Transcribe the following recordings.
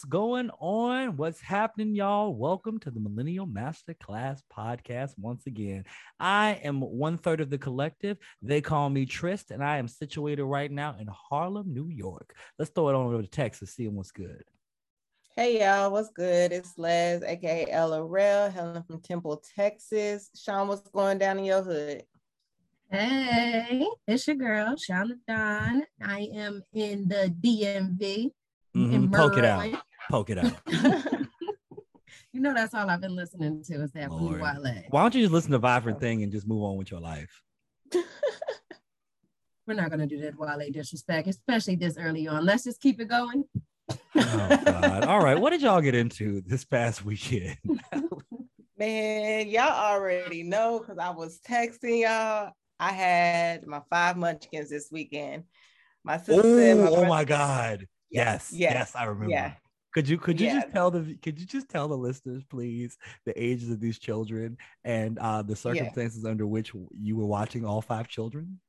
Hey, and what's going on? What's happening, y'all? Welcome to the Millennial Masterclass podcast once again. I am one third of the collective. They call me Trist, and I am situated right now in Harlem, New York. Let's throw it on over to Texas, see what's good. Hey y'all, what's good? It's Les, aka Ella Rel, hailing from Temple, Texas. Sean, what's going down in your hood? Hey, it's your girl, Shauna Don. I am in the DMV. Mhm, Poke it out. Poke it out. you know that's all I've been listening to is that Blue Lord. Wale. Why don't you just listen to Vibrant Thing and just move on with your life? We're not gonna do that Wale disrespect, especially this early on. Let's just keep it going. Oh, God. All right. What did y'all get into this past weekend? Man, y'all already know because I was texting y'all. I had my five munchkins this weekend. My sister and oh, oh brother- my God. Yes. Yeah, Yes, I remember. yeah. Could you could you Yeah. just tell the could you just tell the listeners please the ages of these children and uh the circumstances under which you were watching all five children?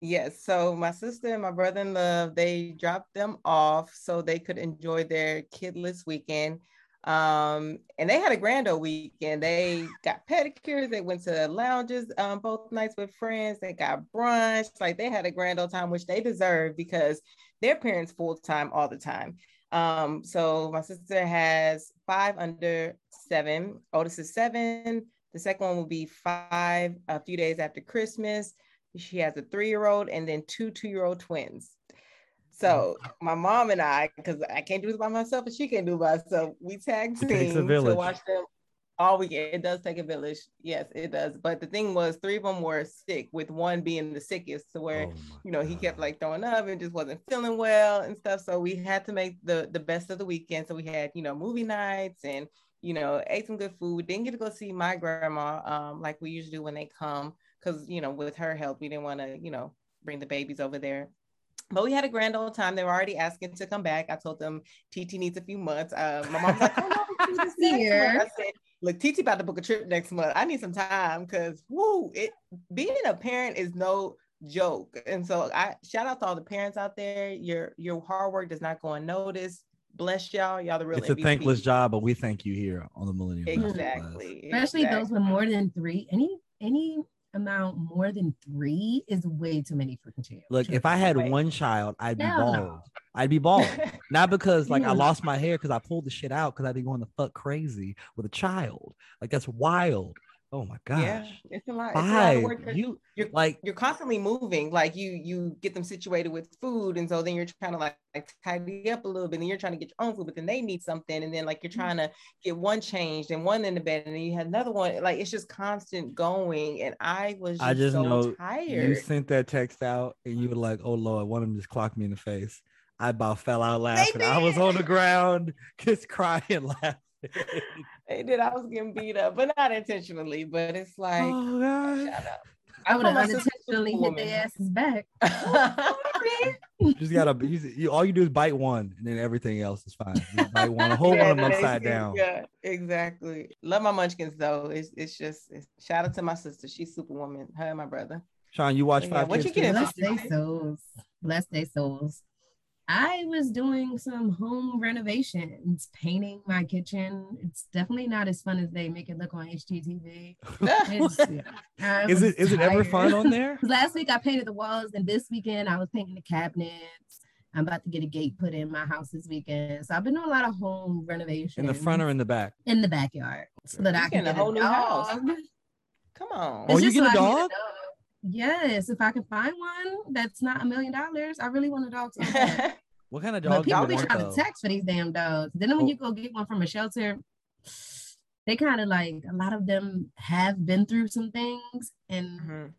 Yes. So my sister and my brother in love, they dropped them off so they could enjoy their kidless weekend. Um, and they had a grand old weekend. They got pedicures, they went to lounges um, both nights with friends, they got brunch, like they had a grand old time, which they deserve because their parents full time all the time. Um, so my sister has five under seven, oldest is seven, the second one will be five a few days after Christmas. She has a three year old and then two two year old twins. So my mom and I, because I can't do this by myself and she can't do it by herself, we tag It takes a team to watch them all weekend. It does take a village. Yes, it does. But the thing was, three of them were sick, with one being the sickest, to where Oh you know he kept like throwing up and just wasn't feeling well and stuff. So we had to make the the best of the weekend. So we had you know movie nights and you know ate some good food. Didn't get to go see my grandma um, like we usually do when they come because you know with her help we didn't want to you know bring the babies over there. But we had a grand old time. They were already asking to come back. I told them TT needs a few months. Uh, my mom's like, "Oh, no, we can do this next Here. I said, look, TT about to book a trip next month. I need some time because woo, it being a parent is no joke. And so I shout out to all the parents out there. Your your hard work does not go unnoticed. Bless y'all. Y'all the real It's a thankless job, but we thank you here on the Millennium. Masterclass. Exactly. Especially those with more than three. Any any amount more than three is way too many freaking children. Look, if I had Right. one child, I'd be no. bald. I'd be bald. Not because like I lost my hair because I pulled the shit out because I'd be going the fuck crazy with a child. Like that's wild. Oh my gosh. Yeah, it's a lot. It's a lot of Five. 'cause You you're like you're constantly moving like you you get them situated with food and so then you're trying to like, like tidy up a little bit and you're trying to get your own food but then they need something and then like you're mm-hmm. trying to get one changed and one in the bed and then you had another one like it's just constant going and i was just, I just so know you sent that text out and you were like, oh Lord, one of them just clocked me in the face. I about fell out laughing. I was on the ground, just crying, laughing. They did i was getting beat up but not intentionally but it's like oh God. shut up I would have call my sister unintentionally hit their asses back. You just gotta you, you all you do is bite one and then everything else is fine. You bite one, hold Yeah, one of them they upside down. Yeah, exactly. Love my munchkins though. It's it's just it's, shout out to my sister. She's superwoman. Her and my brother. Sean, you watch Yeah, five what kids. you too? getting Bless their souls. Bless their souls. I was doing some home renovations, painting my kitchen. It's definitely not as fun as they make it look on HGTV. It's, yeah, I Is was it is it ever fun on there? Last week I painted the walls, and this weekend I was painting the cabinets. I'm about to get a gate put in my house this weekend. So I've been doing a lot of home renovations In the front or in the back? in the backyard so that You I can getting a get whole new house. dog. Come on. Oh, It's you just get a so I can dog? Yes, if I can find one that's not a million dollars, I really want a dog so. What kind of dog do you people be want trying though? to text for these damn dogs. Then when Oh. you go get one from a shelter, they kind of like a lot of them have been through some things, and Mhm.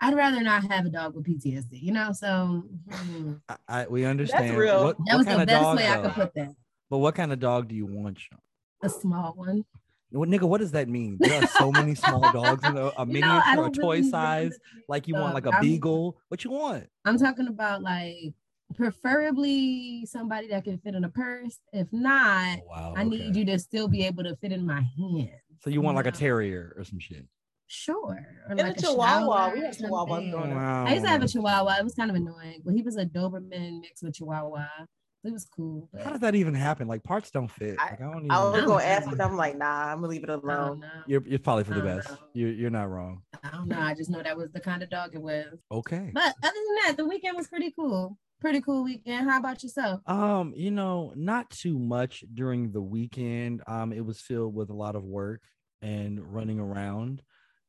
I'd rather not have a dog with PTSD, you know. So hmm, I, I- we understand. real. What, that what was the best dog way I could put that. But what kind of dog do you want, Sean? A small one. What nigga? What does that mean? There are so many small dogs in a, a You know, miniature, I a don't toy really size. Like you want like a I'm- beagle. What you want? I'm talking about like preferably somebody that can fit in a purse. If not, Oh, wow. I need you to still be able to fit in my hand. So you want like a terrier or some shit? Sure. Or like a chihuahua. We had chihuahuas something. growing up. Wow. I used to have a chihuahua. It was kind of annoying, but he was a Doberman mixed with chihuahua. It was cool. How does that even happen? Like parts don't fit. I, like, I, don't even, I was know. gonna ask, but I'm like, nah, I'm gonna leave it alone. you're, you're probably for the best. know. You're, you're not wrong. I don't know. I just know that was the kind of dog it was. Okay. But other than that, the weekend was pretty cool. Pretty cool weekend. How about yourself? Um, you know, not too much during the weekend. Um, it was filled with a lot of work and running around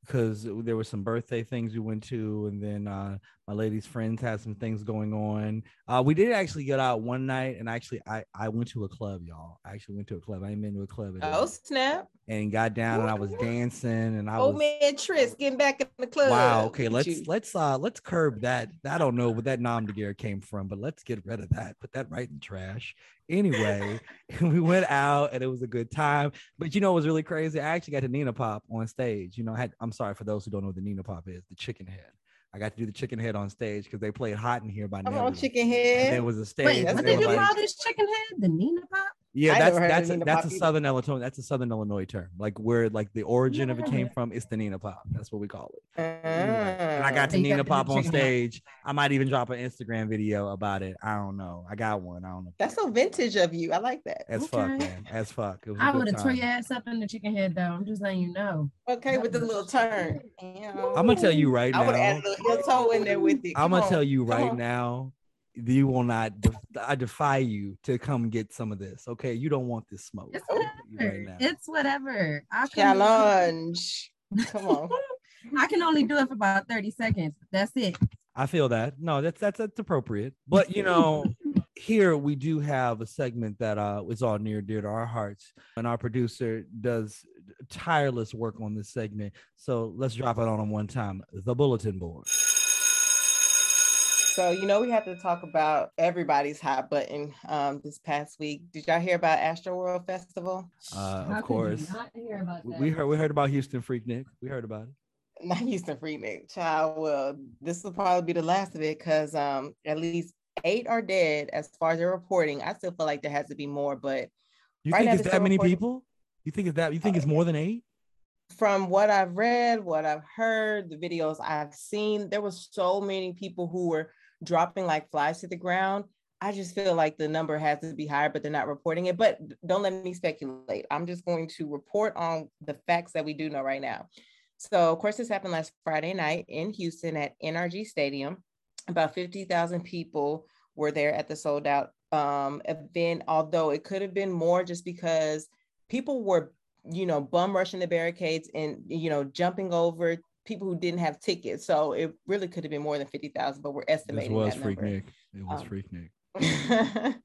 because there were some birthday things we went to, and then uh, my lady's friends had some things going on. Uh, we did actually get out one night, and actually, I I went to a club, y'all. I actually went to a club. I ain't been to a club at Oh snap! and got down, and I was dancing, and I Old was. man Tris getting back in the club. Wow. Okay. Let's you. let's uh let's curb that. I don't know where that nom de guerre came from, but let's get rid of that. Put that right in trash. Anyway, we went out and it was a good time. But you know it was really crazy? I actually got to Nina Pop on stage. You know, I had I'm sorry for those who don't know what the Nina Pop is, the chicken head. I got to do the chicken head on stage because they played hot in here by Come Nelly. on, chicken And head. there was a stage. Wait, what did you like- call this chicken head? The Nina Pop? Yeah, I that's never heard of that's a, that's Pop a either. southern Illinois. That's a southern Illinois term. Like where like the origin of it came from. is the Nina Pop. That's what we call it. Uh, And I got So to you got Nina Pop on chicken head. stage. I might even drop an Instagram video about it. I don't know. I got one. I don't know. That's so vintage of you. I like that. As fuck, Okay. man. As fuck. It was a I would have tore time. your ass up in the chicken head though. I'm just letting you know. Okay, with the little turn. I'm gonna tell you right I would now. add a little heel toe in there with it. I'm gonna on, tell you right now. You will not. Def- I defy you to come get some of this. Okay, you don't want this smoke. It's I'm gonna tell you whatever. right now. It's whatever. I can, Challenge. Come on. I can only do it for about 30 seconds. That's it. I feel that. No, that's that's that's appropriate. But you know, here we do have a segment that uh is all near dear to our hearts, and our producer does tireless work on this segment. So let's drop it on him one time. The bulletin board. So you know we have to talk about everybody's hot button um this past week. Did y'all hear about Astroworld Festival? Uh, of could course. not hear about We- heard we heard about Houston Freaknik. We heard about it. Not Houston Freaknik. Child, well, this will probably be the last of it because um at least eight are dead as far as they're reporting. I still feel like there has to be more, but You Right think it's that many reporting- people? You think it's that? You think it's more than eight? from what I've read, what I've heard, the videos I've seen, there was so many people who were dropping like flies to the ground. I just feel like the number has to be higher, but they're not reporting it. But don't let me speculate. I'm just going to report on the facts that we do know right now. So, of course, this happened last Friday night in Houston at NRG Stadium. About 50,000 people were there at the sold out um, event, although it could have been more just because people were you know, bum rushing the barricades and you know, jumping over people who didn't have tickets. So it really could have been more than fifty thousand, but we're This estimating was that Freak number. Nick. It was Um, Freaknik.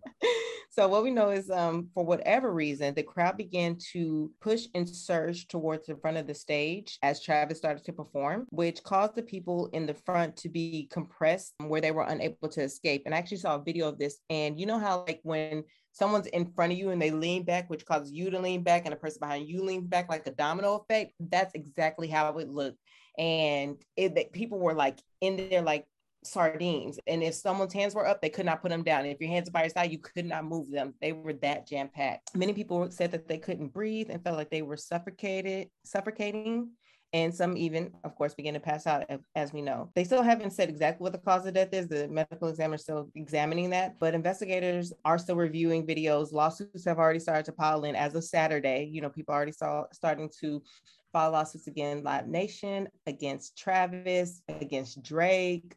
so what we know is um for whatever reason the crowd began to push and surge towards the front of the stage as travis started to perform which caused the people in the front to be compressed where they were unable to escape and i actually saw a video of this and you know how like when someone's in front of you and they lean back which causes you to lean back and the person behind you leans back like a domino effect that's exactly how it looked and it that people were like in there like sardines. And if someone's hands were up, they could not put them down. if your hands are by your side, you could not move them. They were that jam packed. Many people said that they couldn't breathe and felt like they were suffocated, suffocating. And some even, of course, began to pass out, as- as we know. They still haven't said exactly what the cause of death is. The medical examiner is still examining that, but investigators are still reviewing videos. Lawsuits have already started to pile in as of Saturday. You know, people already saw starting to file lawsuits against Live Nation, against Travis, against Drake.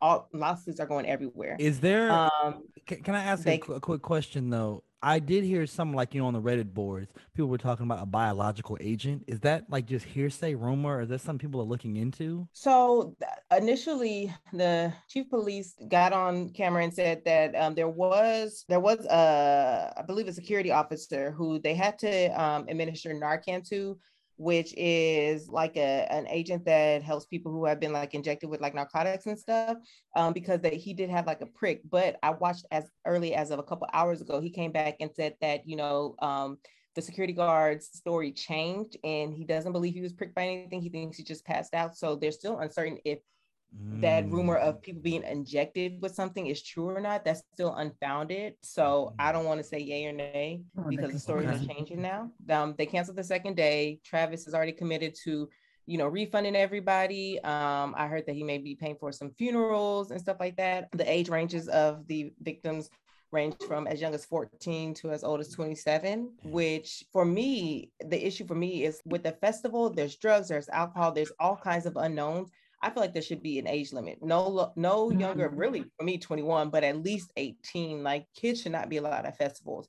All lawsuits are going everywhere. Is there? Um, can, can I ask they- a, a quick question though? I did hear some like you know on the Reddit boards, people were talking about a biological agent. Is that like just hearsay, rumor, or is that something people are looking into? So initially, the chief police got on camera and said that um, there was there was a I believe a security officer who they had to um, administer Narcan to, which is like a an agent that helps people who have been like injected with like narcotics and stuff. Um, because that he did have like a prick, but I watched as early as of a couple hours ago. He came back and said that you know um, the security guard's story changed and he doesn't believe he was pricked by anything. He thinks he just passed out. So they're still uncertain if that rumor Mm. of people being injected with something is true or not. That's still unfounded. So I don't want to say yay or nay Oh, because the story is changing now. Um, they canceled the second day. Travis is already committed to, you know, refunding everybody. Um, I heard that he may be paying for some funerals and stuff like that. The age ranges of the victims range from as young as 14 to as old as 27 which for me the issue for me is with the festival there's drugs there's alcohol there's all kinds of unknowns I feel like there should be an age limit. No, no younger, really for me, 21, but at least 18. Like kids should not be allowed at festivals.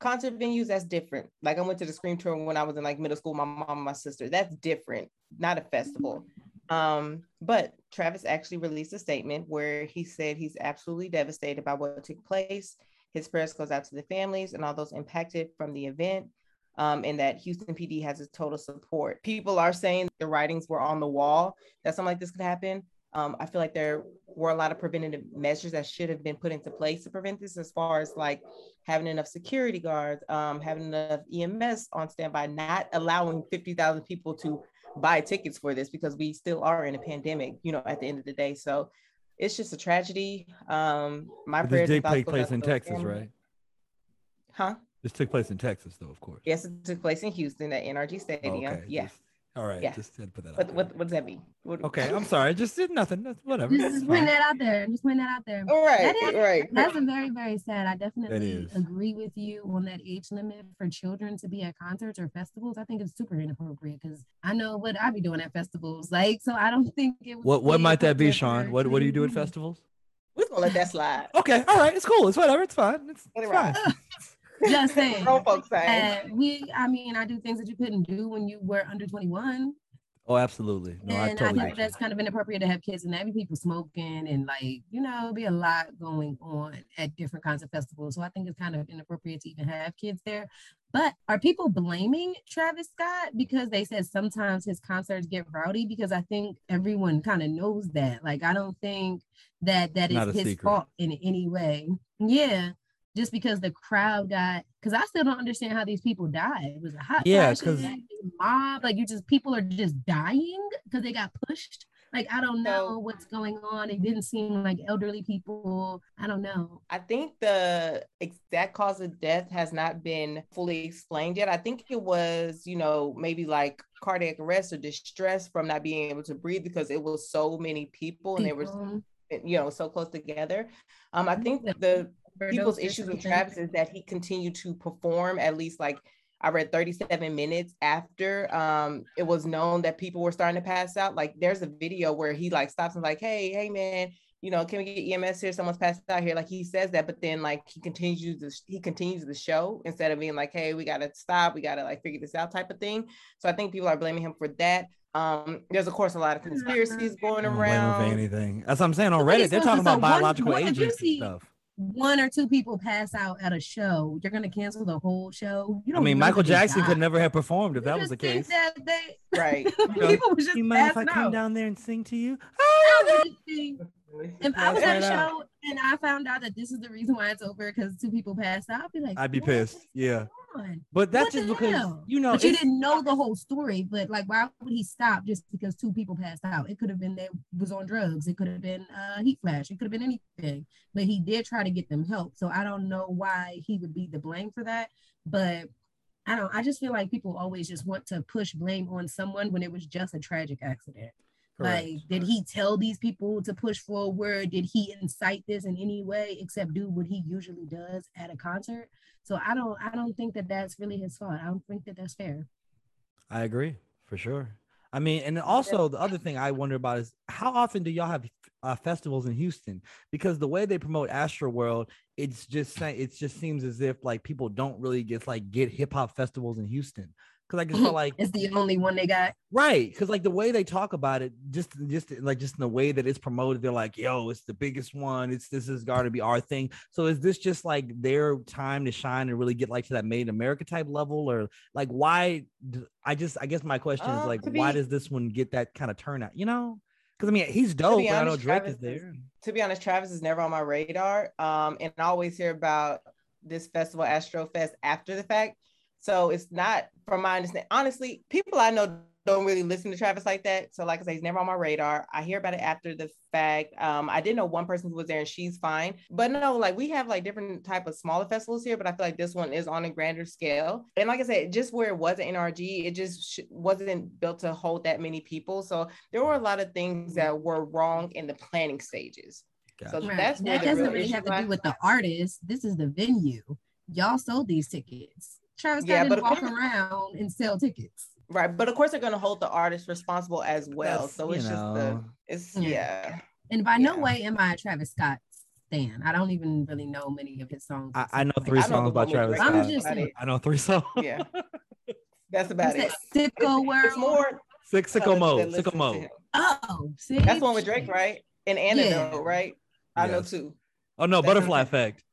Concert venues, that's different. Like I went to the Scream tour when I was in like middle school, my mom and my sister. That's different, not a festival. Um, but Travis actually released a statement where he said he's absolutely devastated by what took place. His prayers goes out to the families and all those impacted from the event. Um, and that Houston PD has his total support. People are saying the writings were on the wall that something like this could happen. Um, I feel like there were a lot of preventative measures that should have been put into place to prevent this, as far as like having enough security guards, um, having enough EMS on standby, not allowing 50,000 people to buy tickets for this because we still are in a pandemic, you know, at the end of the day. So it's just a tragedy. Um, my but prayers. This did take place in Texas, family. right? Huh? This took place in Texas, though, of course. Yes, it took place in Houston at NRG Stadium. Okay. Yes. All right, yeah. just to put that. What, what, what does that mean? What, okay, I'm sorry. Just did nothing. That's whatever. Just, just putting that out there. Just putting that out there. All right, that is, right. That's a very, very sad. I definitely agree with you on that age limit for children to be at concerts or festivals. I think it's super inappropriate because I know what I'd be doing at festivals. Like, so I don't think it. What What might that be, Sean? What What do you do at festivals? We're gonna let that slide. Okay, all right, it's cool. It's whatever. It's fine. It's, it's fine. Just saying. folks say. we, I mean, I do things that you couldn't do when you were under 21. Oh, absolutely. No, and I, totally I think that's kind of inappropriate to have kids and having people smoking and like, you know, be a lot going on at different kinds of festivals. So I think it's kind of inappropriate to even have kids there. But are people blaming Travis Scott because they said sometimes his concerts get rowdy? Because I think everyone kind of knows that. Like, I don't think that that is his secret. fault in any way. Yeah just because the crowd got because I still don't understand how these people died. It was a hot yeah, because mob, like you just people are just dying because they got pushed. Like I don't know so, what's going on. It didn't seem like elderly people. I don't know. I think the exact cause of death has not been fully explained yet. I think it was, you know, maybe like cardiac arrest or distress from not being able to breathe because it was so many people, people. and they were you know so close together um i think the people's issues with Travis is that he continued to perform at least like I read 37 minutes after um it was known that people were starting to pass out. Like there's a video where he like stops and like, hey, hey man, you know, can we get EMS here? Someone's passed out here. Like he says that, but then like he continues the he continues the show instead of being like, hey, we gotta stop, we gotta like figure this out type of thing. So I think people are blaming him for that. Um, there's of course a lot of conspiracies going around. anything. As I'm saying on Reddit, they're talking about biological agents and stuff one or two people pass out at a show, you're gonna cancel the whole show. You don't I mean, Michael Jackson could never have performed if you that was the case. That they, right. people was just you mind if I come down there and sing to you? if I was at a show and I found out that this is the reason why it's over because two people passed out, I'd be like, I'd be pissed. Yeah on? But that's what just because hell? you know. But you didn't know the whole story. But like, why would he stop just because two people passed out? It could have been they was on drugs. It could have been uh, heat flash. It could have been anything. But he did try to get them help. So I don't know why he would be the blame for that. But I don't. I just feel like people always just want to push blame on someone when it was just a tragic accident. Correct. Like, did he tell these people to push forward? Did he incite this in any way except do what he usually does at a concert? So I don't, I don't think that that's really his fault. I don't think that that's fair. I agree for sure. I mean, and also the other thing I wonder about is how often do y'all have uh, festivals in Houston? Because the way they promote Astroworld, it's just it just seems as if like people don't really just like get hip hop festivals in Houston because I just felt like it's the only one they got. Right. Because like the way they talk about it, just just like just in the way that it's promoted, they're like, yo, it's the biggest one. It's this is going to be our thing. So is this just like their time to shine and really get like to that made in America type level? Or like why I just I guess my question uh, is like, be, why does this one get that kind of turnout? You know? Because I mean, he's dope. Honest, I know Drake Travis is there. Is, to be honest, Travis is never on my radar. Um, and I always hear about this festival, Astro Fest, after the fact. So it's not from my understanding. Honestly, people I know don't really listen to Travis like that. So, like I say, he's never on my radar. I hear about it after the fact. Um, I did know one person who was there and she's fine. But no, like we have like different type of smaller festivals here, but I feel like this one is on a grander scale. And like I said, just where it was an NRG, it just sh- wasn't built to hold that many people. So there were a lot of things that were wrong in the planning stages. So Right. that's that doesn't really have to do with the artist. This is the venue. Y'all sold these tickets. Travis Scott Yeah, but didn't walk course- around and sell tickets. Right, but of course they're gonna hold the artist responsible as well. That's, so it's just the it's Yeah. yeah. And by no way am I a Travis Scott stan. I don't even really know many of his songs. I, I know three like, I know songs by Travis Drake, I'm Scott. just saying. I know three songs. Yeah. That's about What's it. that Sicko World. It's more Six sicko colors mode. Sicko to mode. Oh, see, That's one with Drake, right? And Antidote, Yeah. right? I know Yes. too. Oh no, That's Butterfly. Effect.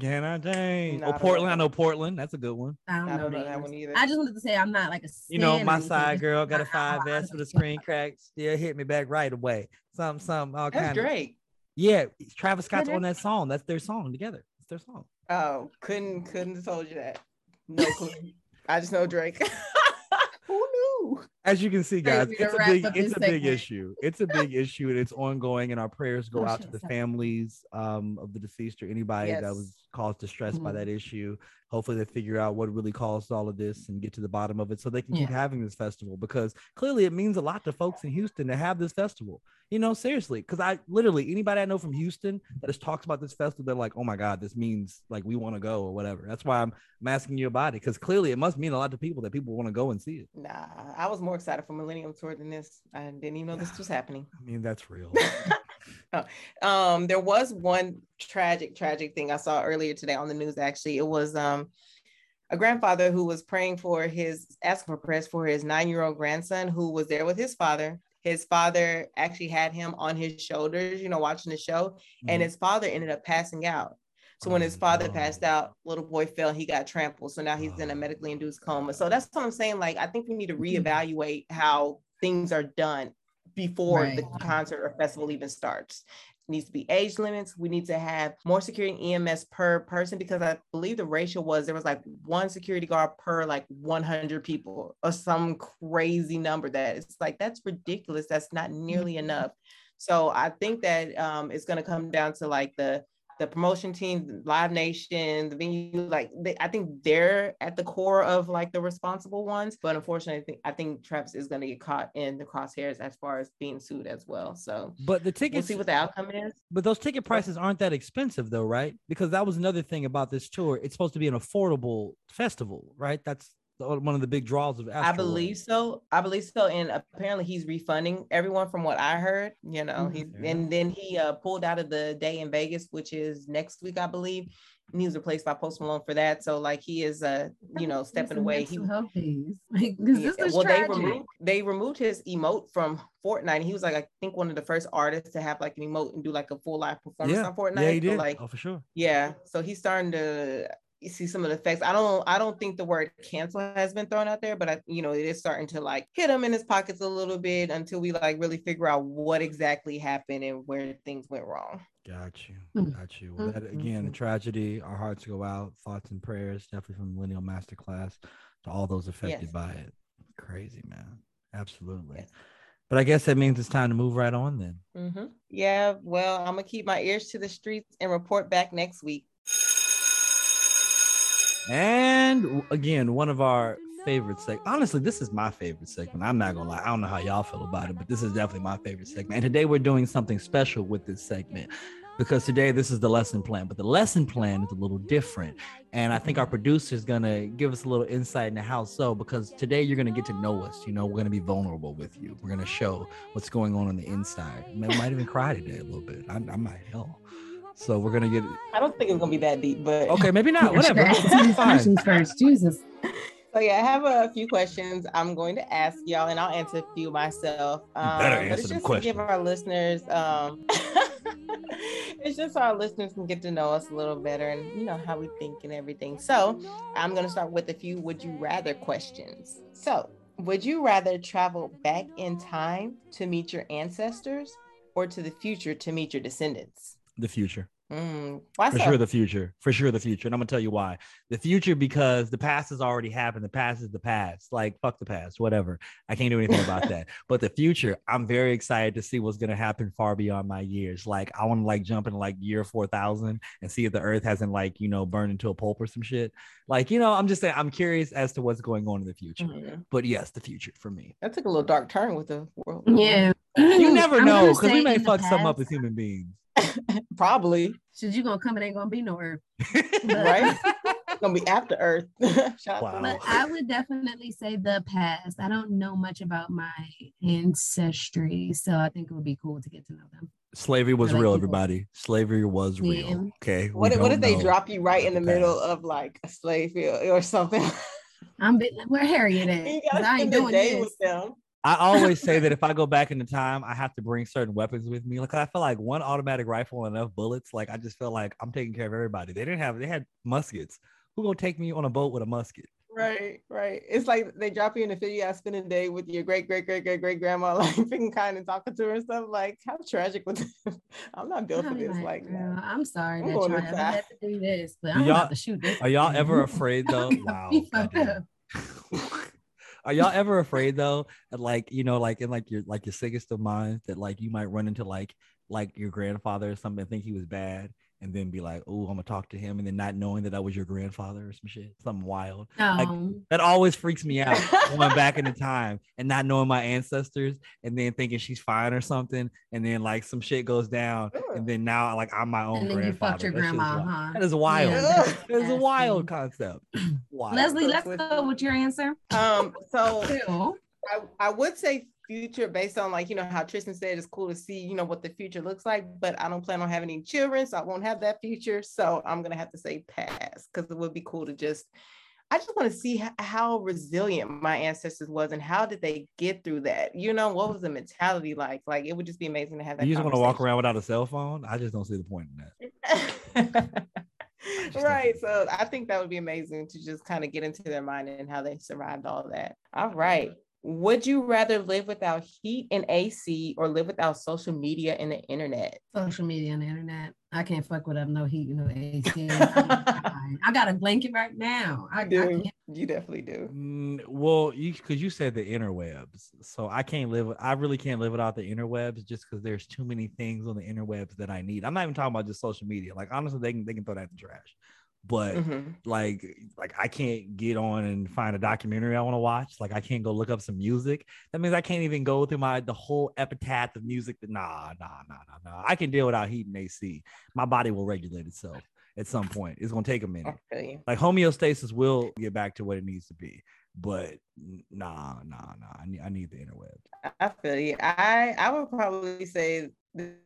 Can I change? No, oh, I don't Portland. I know Portland. That's a good one. I don't I know, don't know names. that one either. I just wanted to say I'm not like a. You know, my side girl got a five how I S with a screen crack. Still hit me back right away. Some, some, all That's kind of. Drake. Yeah, Travis Scott's on that song. That's their song together. It's their song. Oh, couldn't couldn't have told you that. No clue. I just know Drake. As you can see, guys, it's a big, it's a big issue. It's a big issue, and it's ongoing. And our prayers go Oh, out to the families um, of the deceased or anybody that was caused distress by Mhm. that issue. Hopefully, they figure out what really caused all of this and get to the bottom of it, so they can keep having this festival. Because clearly, it means a lot to folks in Houston to have this festival. You know, seriously, because I literally anybody I know from Houston that has talks about this festival, they're like, "Oh my God, this means like we want to go or whatever." That's why I'm, I'm asking you about it because clearly it must mean a lot to people that people want to go and see it. Nah, I was more excited for Millennium Tour than this. I didn't even know this was happening. I mean, that's real. Um, there was one tragic, tragic thing I saw earlier today on the news. Actually, it was um a grandfather who was praying for his asking for prayers for his nine-year-old grandson who was there with his father. His father actually had him on his shoulders, you know, watching the show, and Mhm. his father ended up passing out. So when Oh, his father no. passed out, little boy fell, he got trampled. So now he's in a Oh. medically induced coma. So that's what I'm saying. Like, I think we need to Mhm. reevaluate how things are done before the concert or festival even starts. needs to be age limits. We need to have more security EMS per person because I believe the ratio was there was like one security guard per like 100 people or some crazy number that it's like that's ridiculous. That's not nearly Mhm. enough. So I think that um, it's going to come down to like the the promotion team, Live Nation, the venue, like they, I think they're at the core of like the responsible ones. But unfortunately, I think I think Travis is going to get caught in the crosshairs as far as being sued as well. So But the tickets, we'll see what the outcome is. but those ticket prices aren't that expensive though, right? Because that was another thing about this tour. It's supposed to be an affordable festival, right? That's one of the big draws of. I believe so. I believe so. And apparently he's refunding everyone from what I heard, you know, Mhm. he's Yeah. and then he uh, pulled out of the day in Vegas, which is next week, I believe. And he was replaced by Post Malone for that. So like he is uh, you know, stepping away. He mental health days. Like, 'cause Yeah, this is well, they removed they removed his emote from Fortnite. And he was like, I think one of the first artists to have like an emote and do like a full live performance Yeah, on Fortnite. yeah, he So, did. like, oh, for sure. yeah. So he's starting to see some of the effects. I don't I don't think the word cancel has been thrown out there, but I, you know, it is starting to like hit him in his pockets a little bit until we like really figure out what exactly happened and where things went wrong. Got you. Mm. Got you. Well, that Mm, again, a tragedy. Our hearts go out. Thoughts and prayers, definitely from Millennial Masterclass to all those affected Yes. by it. Crazy, man. Absolutely. Yes. But I guess that means it's time to move right on then. Mhm. Yeah, well, I'm gonna keep my ears to the streets and report back next week. And again, one of our favorite segments. Honestly, this is my favorite segment. I'm not gonna lie. I don't know how y'all feel about it, but this is definitely my favorite segment. And today we're doing something special with this segment because today this is the lesson plan, but the lesson plan is a little different. And I think our producer is gonna give us a little insight into how so. Because today you're gonna get to know us. You know, we're gonna be vulnerable with you. We're gonna show what's going on on the inside. We might even cry today a little bit. I, I might hell. So we're gonna get I don't think it's gonna be that deep, but okay. Maybe not. Yeah, I should Whatever. ask some It's fine. questions first. Jesus. So yeah, I have a few questions I'm going to ask y'all, and I'll answer a few myself. Um, better but answer it's them just to give our listeners, um, it's just so our listeners can get to know us a little better and you know how we think and everything. So I'm going to start with a few "Would you rather" questions. So, would you rather travel back in time to meet your ancestors, or to the future to meet your descendants? The future. Mm, why For so? sure, the future. For sure, the future. And I'm gonna tell you why. The future because the past has already happened. The past is the past. Like fuck the past, whatever. I can't do anything about that. But the future, I'm very excited to see what's gonna happen far beyond my years. Like I want to like jump in like year four thousand and see if the Earth hasn't like you know burned into a pulp or some shit. Like you know, I'm just saying I'm curious as to what's going on in the future. Mhm. But yes, the future for me. That took a little dark turn with the world. Yeah. You never I'm know because we may in the fuck something up past, as human beings. Probably, Since you gonna come, it ain't gonna be no earth. right? It's gonna be after Earth. Wow. But I would definitely say the past. I don't know much about my ancestry, so I think it would be cool to get to know them. Slavery was like real, people. everybody. Slavery was real. Yeah. Okay. we What if, what if they drop you right in the the middle of like a slave field or something? I'm bit where Harriet at? you 'Cause gotta I ain't doing this. with them. I always say that if I go back into time, I have to bring certain weapons with me. Like I feel like one automatic rifle and enough bullets. Like I just feel like I'm taking care of everybody. They didn't have they had muskets. Who gonna take me on a boat with a musket? Right, right. It's like they drop you in the field. You gotta spend a day with your great, great, great, great, great grandma, like being kind and talking to her and stuff. Like, how tragic was this? I'm not built for I'll be this. like, Like, girl, I'm sorry I'm that going y'all to ever had to do this, but I'm y'all- about to shoot this. Are y'all ever afraid though? Wow. Are y'all ever afraid though, like you know, like in like your like your sickest of minds, that like you might run into like like your grandfather or something, and think he was bad, and then be like, oh, I'm gonna talk to him, and then not knowing that that was your grandfather or some shit, something wild. No, That always freaks me out going back in the time and not knowing my ancestors and then thinking she's fine or something. And then like some shit goes down. And then now like I'm my own and then you grandfather. fucked your That grandma, wild. huh? That is wild. Yeah, Ugh. that's a wild concept. Wild. Leslie, let's go with your answer. um, so I, I would say future based on like you know how Tristan said it's cool to see you know what the future looks like, but I don't plan on having any children, so I won't have that future. So I'm gonna have to say pass because it would be cool to just. I just want to see how resilient my ancestors was and how did they get through that. You know, what was the mentality like? Like it would just be amazing to have that. you just want to walk around without a cell phone? I just don't see the point in that. right. So I think that would be amazing to just kind of get into their mind and how they survived all that. All right. Would you rather live without heat and AC or live without social media and the internet? Social media and the internet. I can't fuck with up no heat, and no AC. I got a blanket right now. I, I do. can't. You definitely do. Mm, well, you because you said the interwebs, so I can't live. I really can't live without the interwebs, just because there's too many things on the interwebs that I need. I'm not even talking about just social media. Like honestly, they can they can throw that in the trash, but Mhm. like like I can't get on and find a documentary I want to watch. Like I can't go look up some music. That means I can't even go through my the whole epitaph of music. That nah nah nah nah nah. I can deal without heat and AC. My body will regulate itself at some point. It's gonna take a minute I feel you. like homeostasis will get back to what it needs to be but nah nah nah i need, I need the interwebs I feel you. I I would probably say the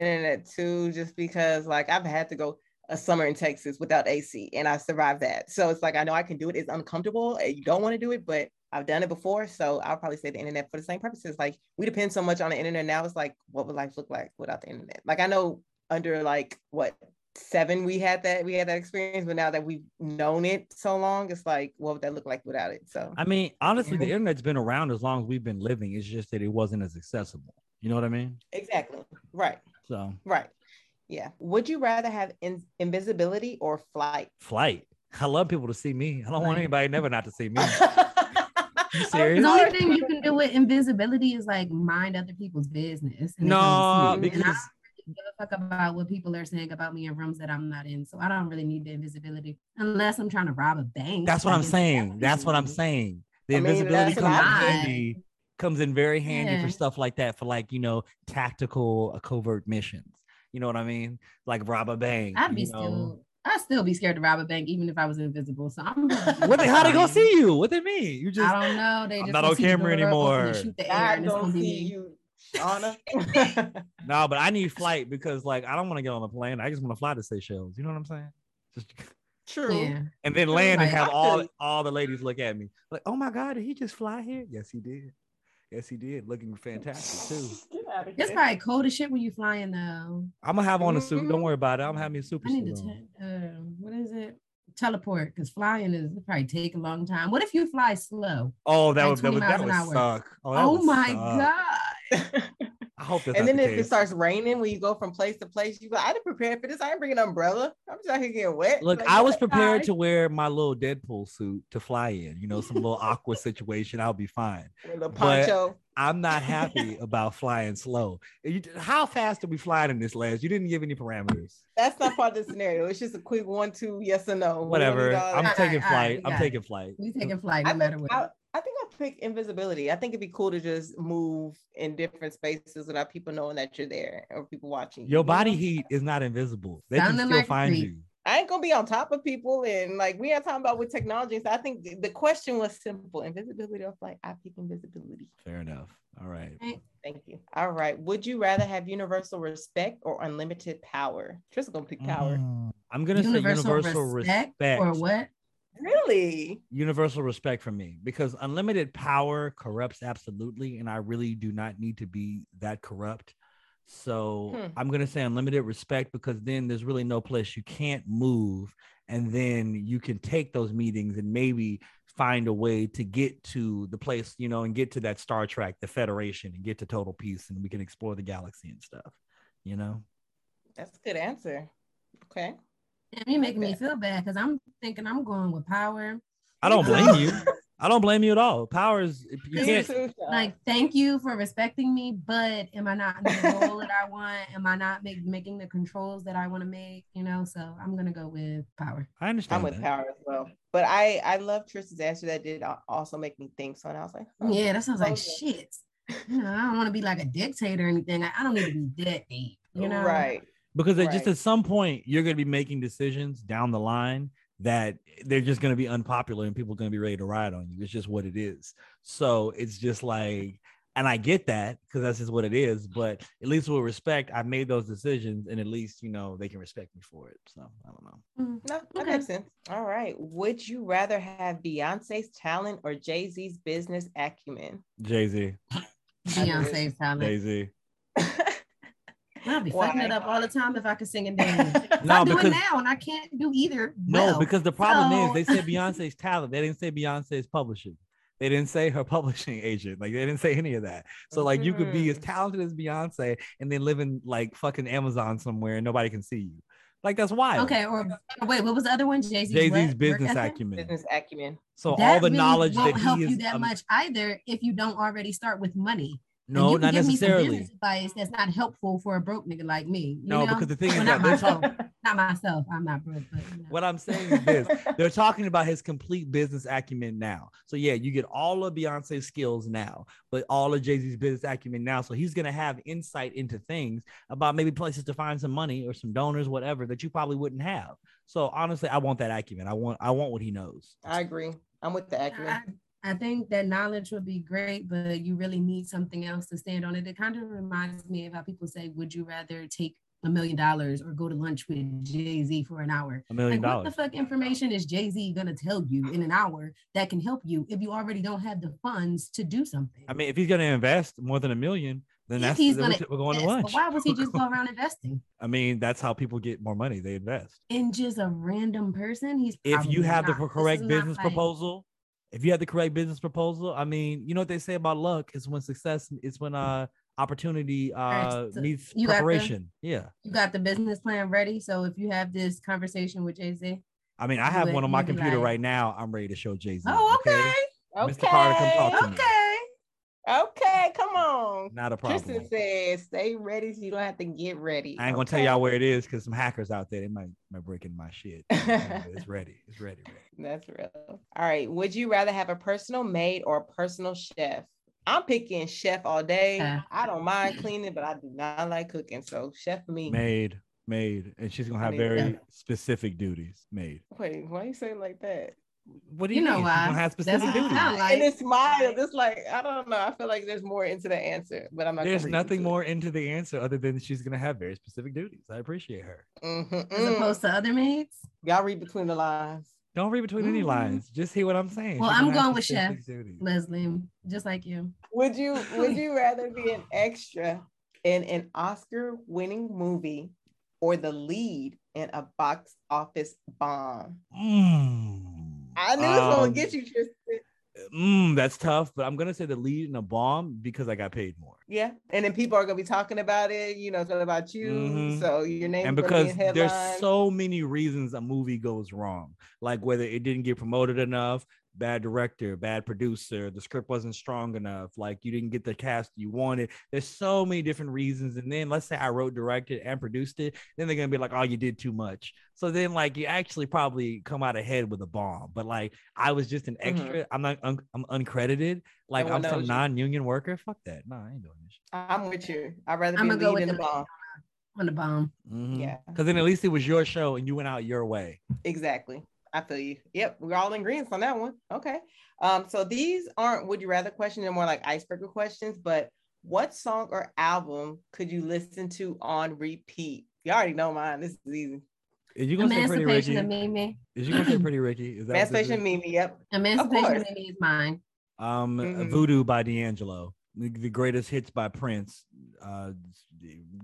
internet too, just because like I've had to go a summer in Texas without AC and I survived that. So it's like I know I can do it. It's uncomfortable. and You don't want to do it, but I've done it before. So I'll probably say the internet for the same purposes. Like we depend so much on the internet now. It's like what would life look like without the internet? Like I know under like what seven we had that we had that experience, but now that we've known it so long, it's like what would that look like without it? So i mean honestly the internet's been around as long as we've been living it's just that it wasn't as accessible you know what i mean exactly right. so Right. Yeah. Would you rather have in- invisibility or flight? flight i love people to see me i don't want anybody never not to see me you serious? The only thing you can do with invisibility is like mind other people's business. no don't see it. And I because give a fuck about what people are saying about me in rooms that I'm not in. So I don't really need the invisibility unless I'm trying to rob a bank. that's what i'm saying that's what i'm saying the I mean, invisibility that's comes in handy comes in very handy Yeah. for stuff like that for like you know tactical uh, covert missions you know what i mean like rob a bank I'd be know? still, I'd still be scared to rob a bank even if I was invisible. So I'm. What they, how they gonna see you? What they mean? You just I don't know. They I'm just not on camera door open and anymore. Shoot the air, I and don't see me. you, Shauna. no, but I need flight because like I don't want to get on a plane. I just want to fly to Seychelles. You know what I'm saying? Just True. Yeah. and then land and have all all the ladies look at me like, oh my god, did he just fly here? Yes, he did. Yes, he did. Looking fantastic too. Get out of It's probably cold as shit when you flying though. I'm gonna have on a suit. Don't worry about it. I'm having a super I need to suit. on. te- uh, what is it? Teleport because flying is probably take a long time. What if you fly slow? Oh, that like would that 20 would, miles that an would hour. suck. Oh, that Oh, would my suck. god! I hope that's and then the if it starts raining when you go from place to place, you go, I didn't prepare for this. I didn't bring an umbrella. I'm just out here getting wet. Look, Like, I was prepared Hi. to wear my little Deadpool suit to fly in. You know, some little aqua situation. I'll be fine. With a but- poncho. I'm not happy about flying slow. You- how fast are we flying in this last? You didn't give any parameters. That's not part of the scenario. It's just a quick one, two, yes or no. Whatever. I'm that. taking Alright, alright, flight. we I'm got taking flight. We taking flight I no matter what. I, I think I'll pick invisibility. I think it'd be cool to just move in different spaces without people knowing that you're there or people watching. Your you body know? heat is not invisible. They can still like find creep. you. I ain't gonna be on top of people and like we are talking about with technology. So I think the- the question was simple. Invisibility. I was like, I pick invisibility. Fair enough. All right. Thank you. All right. Would you rather have universal respect or unlimited power? Tristan's gonna pick power. Mm, I'm gonna Universal, say universal respect, respect. or what? Really? universal respect for me because unlimited power corrupts absolutely and i really do not need to be that corrupt so Hmm. i'm going to say unlimited respect because then there's really no place you can't move and then you can take those meetings and maybe find a way to get to the place you know and get to that star trek the federation and get to total peace and we can explore the galaxy and stuff you know That's a good answer. Okay. Damn, you're making me feel bad because I'm thinking I'm going with power. i don't blame you i don't blame you at all power is you can't Like, thank you for respecting me, but am I not in the role that I want? Am I not make, making the controls that I want to make? You know, so I'm gonna go with power. i understand I'm with that. power as well. But I I love Tristan's answer that did also make me think. So and I was like, huh. Yeah, that sounds like Okay. shit. You know, I don't want to be like a dictator or anything. I, I don't need to be that deep. You know, right. Because it just at some point you're going to be making decisions down the line that they're just going to be unpopular and people are going to be ready to ride on you it's just what it is so it's just like and i get that because that's just what it is but at least with respect i made those decisions and at least you know they can respect me for it so i don't know Mm. No, that Okay. makes sense. All right. Would you rather have Beyonce's talent or Jay Z's business acumen? jay-z Beyonce's talent. jay-z I'll be fucking it up all the time if I could sing and dance. No, I do because- it now, and I can't do either. no well. because the problem so- is they said beyonce's talent they didn't say beyonce's publishing they didn't say her publishing agent like they didn't say any of that So like you could be as Mm. talented as Beyonce and then live in like fucking Amazon somewhere and nobody can see you. Like that's wild. Okay, or or wait, what was the other one? Jay Z. Jay Z's business acumen. business acumen. So That all the really knowledge won't that help he you is. that um, much either if you don't already start with money. And no, you can not give me some necessarily. business advice that's not helpful for a broke nigga like me. you No, know? because the thing Well, is not that they're myself. talking. not myself. I'm not broke, but you know. What I'm saying is this: they're talking about his complete business acumen now. So yeah, you get all of Beyonce's skills now, but all of Jay Z's business acumen now. So he's gonna have insight into things about maybe places to find some money or some donors, whatever that you probably wouldn't have. So honestly, I want that acumen. I want I want what he knows. I agree. I'm with the acumen. I, think that knowledge would be great, but you really need something else to stand on it. It kind of reminds me of how people say, "Would you rather take a million dollars or go to lunch with Jay Z for an hour?" A million Like, what the fuck information is Jay Z gonna tell you in an hour that can help you if you already don't have the funds to do something? I mean, if he's gonna invest more than a million, then If that's he's then gonna we're, going to lunch. Why was he just going- go around investing I mean, that's how people get more money. They invest. in just a random person? He's If you have the not. This correct business like- proposal, if you have the correct business proposal, I mean, you know what they say about luck is when success is when uh opportunity uh so meets you got the- preparation. Yeah. You got the business plan ready. So if you have this conversation with Jay Z, I mean, I have it, one on my computer like- right now. I'm ready to show Jay Z. oh okay, Mr. Carter, come talk to me. Okay. Okay, come on. Not a problem. Tristan says, "Stay ready, so you don't have to get ready." I ain't gonna tell y'all where it is because some hackers out there they might might break in my shit. it's ready. It's ready. ready. That's real. All right. Would you rather have a personal maid or a personal chef? I'm picking chef all day. I don't mind cleaning, but I do not like cooking. So chef me. Maid, maid, and she's gonna have very specific duties. Maid. Wait, why you say like that? What do You you, know mean? why. She's gonna have specific what it duties. like. and it's mild. It's like I don't know. I feel like there's more into the answer, but I'm not. There's nothing more into the answer other than she's gonna have very specific duties. I appreciate her. Mm-hmm. as opposed to other maids. Y'all read between the lines. Don't read between any Mhm. lines. Just hear what I'm saying. Well, I'm gonna have going with specific chef. duties. Leslie, just like you. Would you Would you rather be an extra in an Oscar-winning movie or the lead in a box office bomb? Mm. I knew it was gonna Um, get you, Tristan. Mm, that's tough, but I'm gonna say the lead in a bomb because I got paid more. Yeah, and then people are gonna be talking about it. You know, it's gonna about you. Mhm. So your name and because in there's so many reasons a movie goes wrong like whether it didn't get promoted enough bad director, bad producer, the script wasn't strong enough, like you didn't get the cast you wanted. There's so many different reasons. And then let's say I wrote, directed, and produced it, then they're gonna be like, oh, you did too much. So then like you actually probably come out ahead with a bomb. But like I was just an Mm-hmm. extra. I'm not un- I'm uncredited. Like one I'm some you. non-union worker. Fuck that. No, I ain't doing this. I'm with you. I'd rather I'm be gonna go with in the the bomb. on the bomb. Yeah. Because then at least it was your show and you went out your way. Exactly. I feel you. Yep, we're all in agreement on that one. Okay. Um, so these aren't would you rather questions, they're more like icebreaker questions, but what song or album could you listen to on repeat? You already know mine. This is easy. Is you gonna say Pretty Ricky? Of Mimi. Is you gonna say Pretty Ricky? Is that Emancipation is? Mimi. Yep. Emancipation course. of Mimi is mine. Um, Mhm. Voodoo by D'Angelo. The, the greatest hits by Prince. Uh,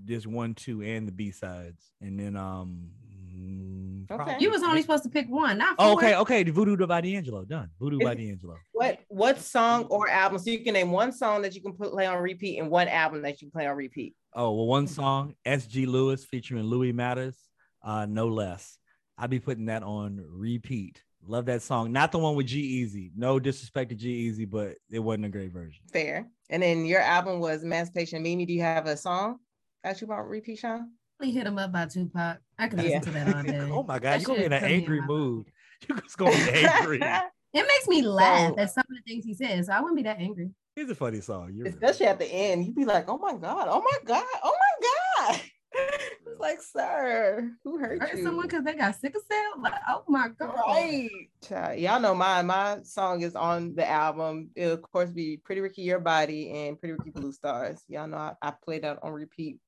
there's one, two, and the B sides, and then um. Mm, Okay. probably- You was only supposed to pick one, not Oh, four. okay, okay. The Voodoo by D'Angelo. Done. Voodoo by Is- D'Angelo. What what song or album? So you can name one song that you can put play on repeat and one album that you can play on repeat. Oh well, one song, S.G. Lewis featuring Louis Mattrs, uh, no less. I'd be putting that on repeat. Love that song. Not the one with G-Eazy. No disrespect to G-Eazy, but it wasn't a great version. Fair. And then your album was Emancipation Mimi. Do you have a song that you want repeat, Sean? Really hit him up by Tupac. I could listen Yeah. to that all day. oh my god, That you're gonna be in an put in angry mood. You're just gonna be angry. It makes me laugh So- at some of the things he says, so I wouldn't be that angry. It's a funny song. You're right. Especially at the end, you'd be like, "Oh my god! Oh my god! Oh my god!" It's like, "Sir, who hurt Hurt you?" someone because they got sick of cell? Like, oh my god. Right. Child, Y'all know mine. My song is on the album. It'll of course be Pretty Ricky Your Body and Pretty Ricky Bluestars. Y'all know I, I play that on repeat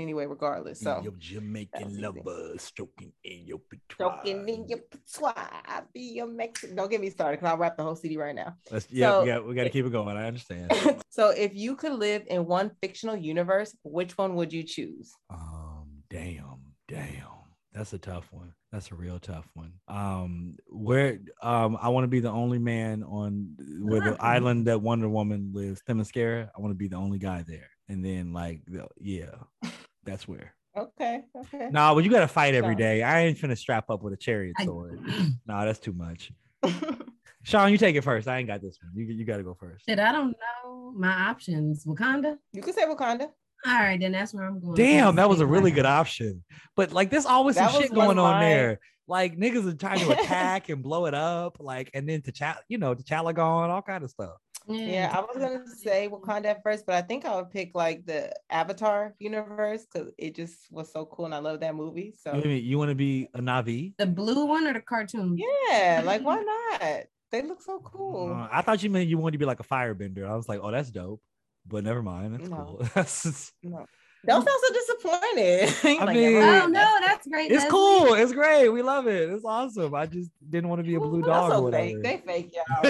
anyway, regardless. So your Jamaican lover stroking in your patois. Stroking in your patois, I be your Mexican. Don't get me started because I'll rap the whole CD right now. Let's, yeah, So- we got we got to keep it going. I understand. so if you could live in one fictional universe, which one would you choose? Um, damn, damn. That's a tough one. That's a real tough one. Um, where um, I want to be the only man on where the island that Wonder Woman lives, Themyscira. I want to be the only guy there, and then like, the, yeah, that's where. Okay, okay. Nah, but you got to fight every day. I ain't finna strap up with a chariot I- sword. nah, that's too much. Sean, you take it first. I ain't got this one. You you got to go first. Shit, I don't know my options. Wakanda? you can say Wakanda. All right, then that's where I'm going. Damn, that was a really good option. But like, there's always some That was shit going on mine. there. Like niggas are trying to attack and blow it up, like, and then T'Challa, you know, T'Challa gone, all kind of stuff. Yeah, I was gonna say Wakanda at first, but I think I would pick like the Avatar universe because it just was so cool and I love that movie. So You, you want to be a Na'vi? The blue one or the cartoon? yeah, like why not? They look so cool. Uh, I thought you meant you wanted to be like a firebender. I was like, oh, that's dope. But never mind. That's No. cool. That's just- No. Don't sound so disappointed. I Like, mean- Oh no, that's great. it's Leslie. cool. It's great. We love it. It's awesome. I just didn't want to be a blue That's dog or whatever. fake. They fake, y'all.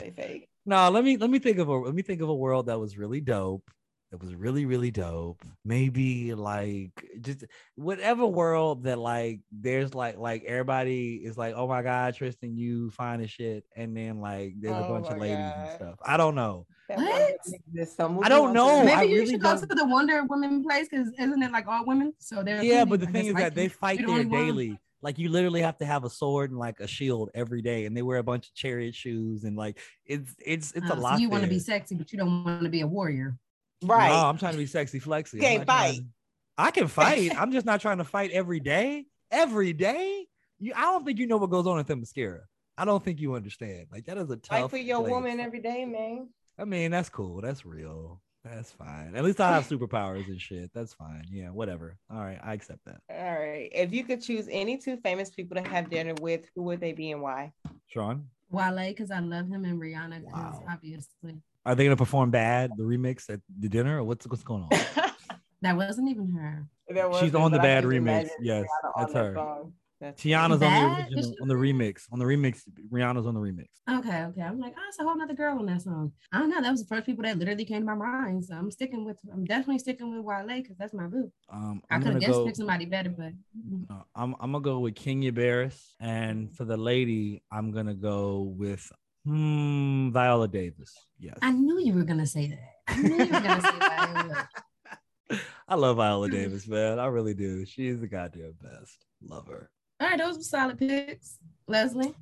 they fake. No, let me let me think of a let me think of a world that was really dope. That was really really dope. Maybe like just whatever world that like there's like like everybody is like, oh my god, Tristan, you find a shit, and then like there's a Oh bunch of my ladies and stuff. I don't know. That What? one doesn't exist, so moving don't know. Maybe I you really should go don't- to the Wonder Woman place because isn't it like all women? So they're Yeah, plenty, but the I thing is like that they fight there only one. daily. Like you literally have to have a sword and like a shield every day, and they wear a bunch of chariot shoes and like it's it's it's Uh, a so lot. you want to be sexy, but you don't want to be a warrior. Right. No, I'm trying to be sexy flexy. I'm Can't fight. to- I can fight. I'm just not trying to fight every day. Every day. You I don't think you know what goes on in Themyscira. I don't think you understand. Like that is a tough Fight for your place. woman every day, man. I mean, that's cool. That's real. That's fine. At least I have superpowers and shit. That's fine. Yeah, whatever. All right, I accept that. All right. If you could choose any two famous people to have dinner with, who would they be and why? Sean, Wale, because I love him, and Rihanna, because Wow. obviously are they gonna perform bad the remix at the dinner, or what's what's going on? that wasn't even her. She's wasn't, on the I bad remix. Yes, Rihanna that's her. song. That's Tiana's on the original, on the remix. On the remix, Rihanna's on the remix. Okay, okay. I'm like, oh, it's a whole nother girl on that song. I don't know. That was the first people that literally came to my mind. So I'm sticking with. I'm definitely sticking with Wale because that's my boo. Um, I I'm could have guessed go. somebody better, but Uh, I'm I'm gonna go with Kenya Barris, and for the lady, I'm gonna go with hmm, Viola Davis. Yes, I knew you were gonna say that. I knew you were gonna say that. I love Viola Davis, man. I really do. She is the goddamn best. Love her. All right, those were solid picks, Leslie.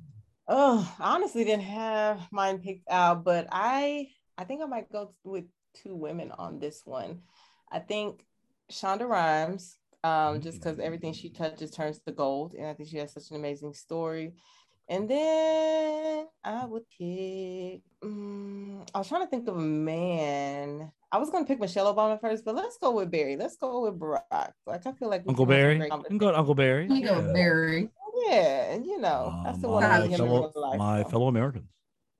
Oh, I honestly didn't have mine picked out, but I I think I might go with two women on this one. I think Shonda Rhimes, um, just because everything she touches turns to gold, and I think she has such an amazing story. And then I would pick. Um, I was trying to think of a man. I was gonna pick Michelle Obama first, but let's go with Barry. Let's go with Barack. Like I feel like Uncle Barry. You can go to Uncle Barry. You go Barry. Yeah, and you know Uh, that's the one I him fellow, in real life. my so. fellow Americans,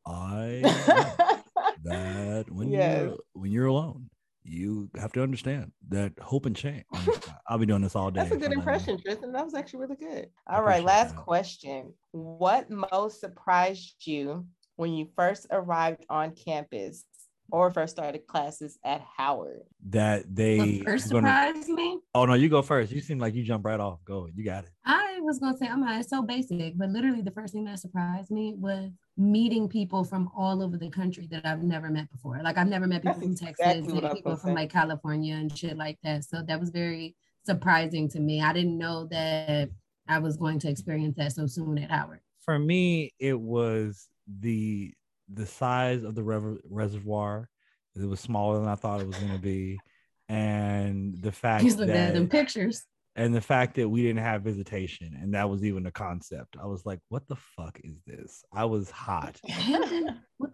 I that when Yes. you're when you're alone, you have to understand that hope and change. Oh I'll be doing this all day. That's a good impression, Tristan. That was actually really good. All right, last that. question. What most surprised you when you first arrived on campus or first started classes at Howard? That they What first gonna- surprised me? Oh no, you go first. You seem like you jump right off. Go, you got it. I was gonna say I'm not it's so basic, but literally the first thing that surprised me was meeting people from all over the country that I've never met before. Like I've never met people That's from Texas, exactly and people from say. like California and shit like that. So that was very surprising to me. I didn't know that I was going to experience that so soon at Howard. For me, it was the the size of the rever- reservoir. It was smaller than I thought it was going to be, and the fact He's looking at them pictures. and the fact that we didn't have visitation, and that was even a concept. I was like, "What the fuck is this?" I was hot.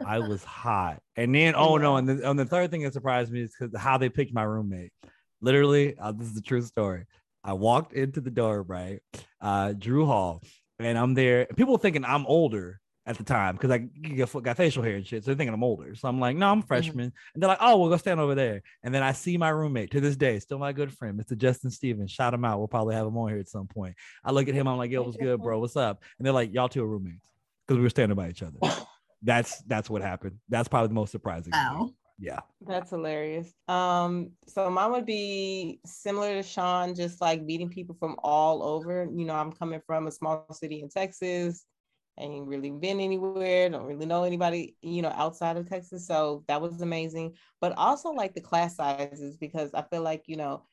I fuck? was hot. And then, oh no, and the, and the third thing that surprised me is because how they picked my roommate. Literally, uh, this is the true story. I walked into the door, right? Uh, Drew Hall, and I'm there. People thinking I'm older at the time because I got, got facial hair and shit. So they're thinking I'm older. So I'm like, no, I'm a freshman. And they're like, oh, we'll go stand over there. And then I see my roommate to this day, still my good friend, Mr. Justin Stevens. Shout him out. We'll probably have him on here at some point. I look at him, I'm like, yo, what's good, bro? What's up? And they're like, y'all two are roommates because we were standing by each other. That's that's what happened. That's probably the most surprising. thing. Yeah. That's hilarious. Um, so mine would be similar to Sean, just like meeting people from all over. You know, I'm coming from a small city in Texas, ain't really been anywhere, don't really know anybody, you know, outside of Texas. So that was amazing. But also like the class sizes, because I feel like, you know,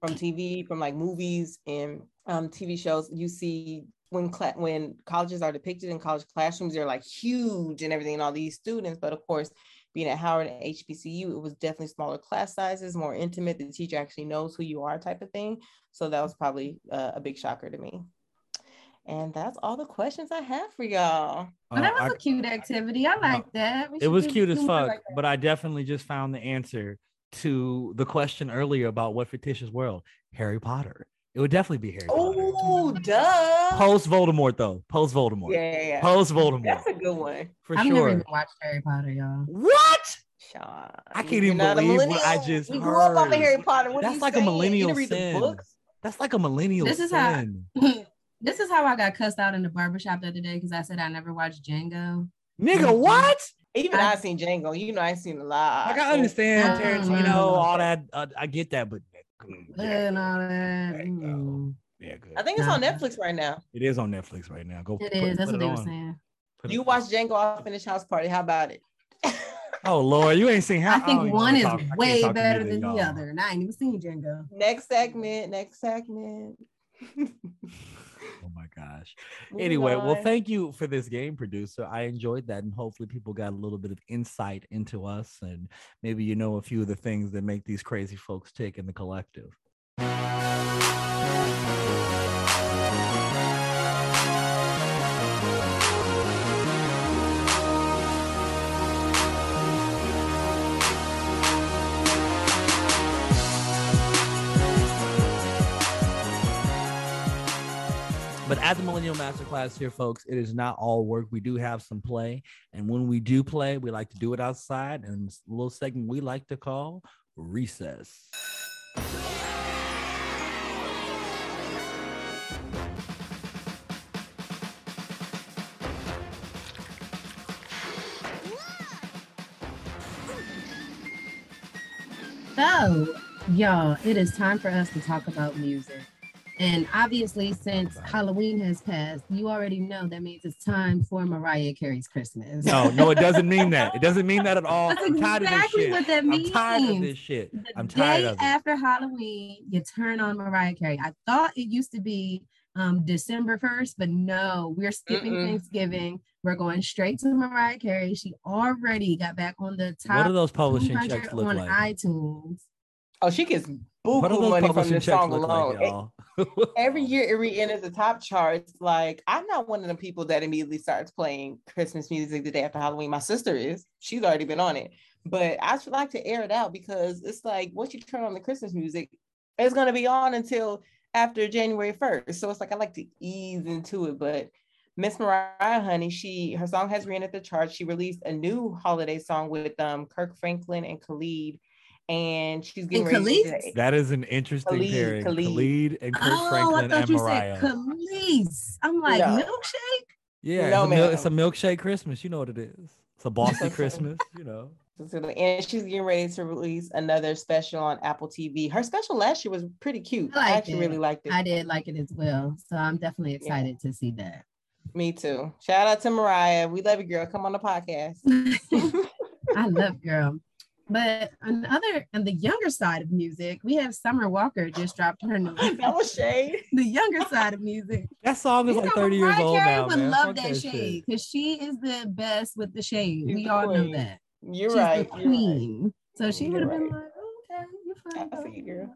from TV, from like movies and um, TV shows, you see when cla- when colleges are depicted in college classrooms, they're like huge and everything, and all these students. But of course, being at Howard and HBCU, it was definitely smaller class sizes, more intimate. The teacher actually knows who you are, type of thing. So that was probably uh, a big shocker to me. And that's all the questions I have for y'all. Well, that Uh, was I- a cute activity. I like that. We it was cute as fuck, like but I definitely just found the answer to the question earlier about what fictitious world Harry Potter. It would definitely be Harry Potter. Oh, duh. Post Voldemort though. Post Voldemort. Yeah, yeah, yeah. Post Voldemort That's a good one. for I've never sure. even watched Harry Potter, y'all. What? Sean. I can't even believe what I millennial. just We grew up off of. Harry Potter. What are That's you like a millennial You didn't read sin. the books? That's like a millennial This is how- sin. this is how I got cussed out in the barbershop the other day because I said I never watched Django. Nigga, Mhm. what? Even I- I, seen Django. You know, I seen a lot. Like I understand Oh, Tarantino, no. all that. Uh, I get that, but yeah, And all that. There mm. yeah, good. I think it's on Netflix right now. it is on Netflix right now. Go. It put- is. That's put what it they were saying. Put it- You watch Django off Finish House Party. How about it? Oh Lord, you ain't seen how. I think don't even one wanna is talk- way better than the y'all. other, and I ain't even seen Django. next segment. Next segment. Oh my gosh. Moving Anyway, well, thank you for this game, producer. I enjoyed that, and hopefully, people got a little bit of insight into us, and maybe you know a few of the things that make these crazy folks tick in the collective. But at the Millennial Masterclass here, folks, it is not all work. We do have some play. And when we do play, we like to do it outside. And a little segment we like to call recess. So, y'all, it is time for us to talk about music. And obviously, since Halloween has passed, you already know that means it's time for Mariah Carey's Christmas. No, no, it doesn't mean that. It doesn't mean that at all. That's I'm tired exactly of this what shit. that I'm tired of this shit. The I'm tired day of it. after Halloween, you turn on Mariah Carey. I thought it used to be um December 1st, but no, we're skipping Mm-mm. Thanksgiving. We're going straight to Mariah Carey. She already got back on the top What do those publishing checks look on like? iTunes. Oh, she gets What do buku money from this song alone. like, y'all? Every year it re-enters the top charts. Like I'm not one of the people that immediately starts playing Christmas music the day after Halloween. My sister is. She's already been on it. But I just like to air it out because it's like once you turn on the Christmas music, it's gonna be on until after January 1st. So it's like I like to ease into it. But Miss Mariah Honey, she her song has re-entered the charts. She released a new holiday song with um Kirk Franklin and Khalid. And she's getting And ready Khalid? to That is an interesting Khalid, pairing. Khalid. Khalid and Kirk oh, I Franklin thought and you Mariah. said Khalees. I'm like No. milkshake. yeah, No, it's, a mil- it's a milkshake Christmas. You know what it is. It's a bossy Christmas. You know. And she's getting ready to release another special on Apple TV. Her special last year was pretty cute. I I, actually it. really liked it. I did like it as well. So I'm definitely excited to see that. Me too. Shout out to Mariah. We love you, girl. Come on the podcast. I love girl. But on the other on the younger side of music, we have Summer Walker just dropped her new that was shade. the younger side of music. That song is You like know, 30 years Mariah old Carey now, would man. love Fuck that shade because she is the best with the shade. She's we the all know queen. that. You're She's right. the You're right. queen. So she would have been like, okay, you're fine. I see you, girl." girl.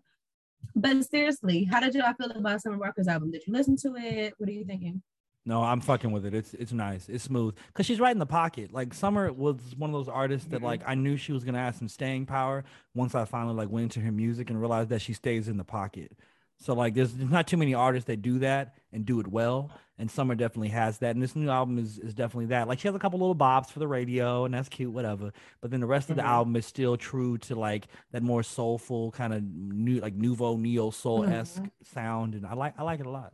But seriously, how did y'all feel about Summer Walker's album? Did you listen to it? What are you thinking? No, I'm fucking with it. It's it's nice. It's smooth. Cause she's right in the pocket. Like Summer was one of those artists that like I knew she was gonna have some staying power once I finally like went into her music and realized that she stays in the pocket. So like there's, there's not too many artists that do that and do it well. And Summer definitely has that. And this new album is, is definitely that. Like she has a couple little bops for the radio and that's cute, whatever. But then the rest of the Mhm. album is still true to like that more soulful kind of new like nouveau neo soul esque sound. And I like I like it a lot.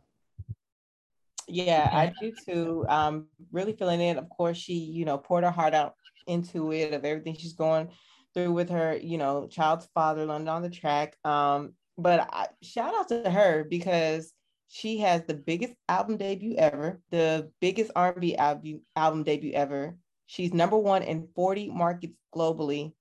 Yeah, I do too. Um, really feeling it. Of course, she, you know, poured her heart out into it of everything she's going through with her, you know, child's father, London on the track. Um, but I, shout out to her because she has the biggest album debut ever, the biggest R&B album album debut ever. She's number one in 40 markets globally,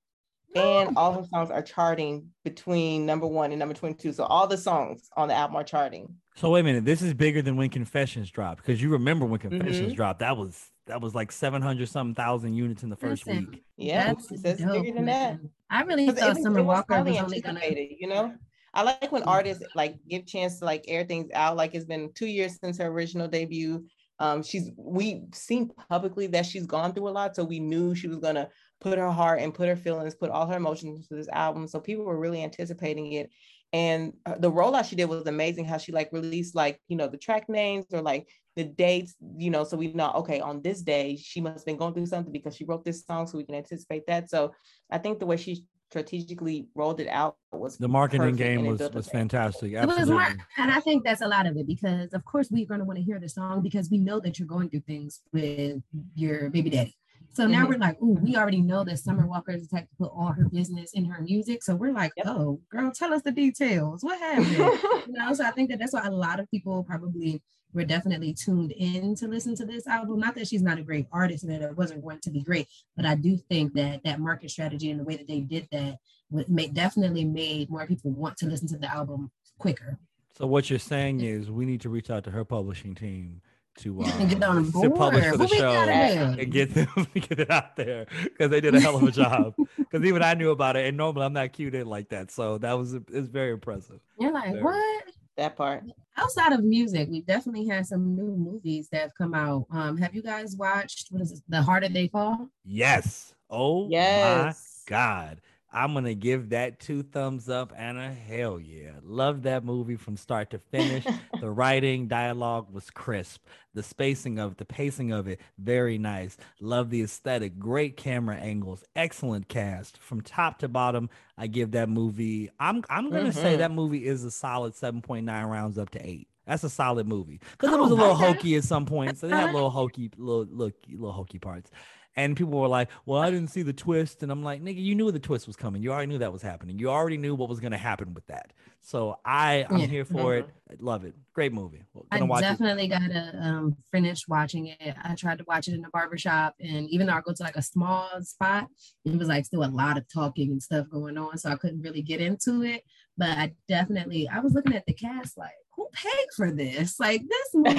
and all her songs are charting between number one and number 22. So all the songs on the album are charting. So wait a minute, this is bigger than when Confessions dropped because you remember when Mm-hmm. Confessions dropped. That was that was like seven hundred something thousand units in the first Listen, week. Yeah, That's it says bigger than that. I really thought it was- Summer it was Walker highly was only gonna. anticipated, you know. I like when artists like give chance to like air things out. Like it's been two years since her original debut. Um, she's we've seen publicly that she's gone through a lot, so we knew she was gonna put her heart and put her feelings, put all her emotions into this album. So people were really anticipating it. And uh, the rollout she did was amazing. How she like released like you know the track names or like the dates, you know, so we know okay on this day she must have been going through something because she wrote this song, so we can anticipate that. So I think the way she strategically rolled it out was The marketing game was was us- fantastic. It was Absolutely. smart, and I think that's a lot of it because, of course, we're going to want to hear the song because we know that you're going through things with your baby daddy. So now Mhm. we're like, oh, we already know that Summer Walker is the type to put all her business in her music. So we're like, Yep. oh, girl, tell us the details. What happened? you know, so I think that that's why a lot of people probably were definitely tuned in to listen to this album. Not that she's not a great artist and that it wasn't going to be great, but I do think that that market strategy and the way that they did that would make definitely made more people want to listen to the album quicker. So what you're saying is we need to reach out to her publishing team to uh, and get on to board. publish for the What we show gotta and get them get it out there because they did a hell of a job. Because even I knew about it, and normally I'm not cued in like that. So that was it's very impressive. You're like, Very. what? that part. Outside of music, we've definitely had some new movies that have come out. Um, have you guys watched what is it, The Harder They Fall? Yes. Oh Yes. my God. I'm gonna give that two thumbs up and a hell yeah. Love that movie from start to finish. the writing, dialogue was crisp. The spacing of the pacing of it, very nice. Love the aesthetic, great camera angles, excellent cast. From top to bottom, I give that movie. I'm I'm gonna say Mhm. that movie is a solid 7.9 rounds up to eight. That's a solid movie. Because it Oh, was a little okay. hokey at some points. So they had little hokey, little little little hokey parts. And people were like, "Well, I didn't see the twist," and I'm like, "Nigga, you knew the twist was coming. You already knew that was happening. You already knew what was gonna happen with that." So I, I'm Yeah. here for it. I love it. Great movie. I gonna watch it. definitely gotta um, finish watching it. I tried to watch it in the barber shop, and even though I go to like a small spot, it was like still a lot of talking and stuff going on, so I couldn't really get into it. But I definitely, I was looking at the cast like, who paid for this? Like this movie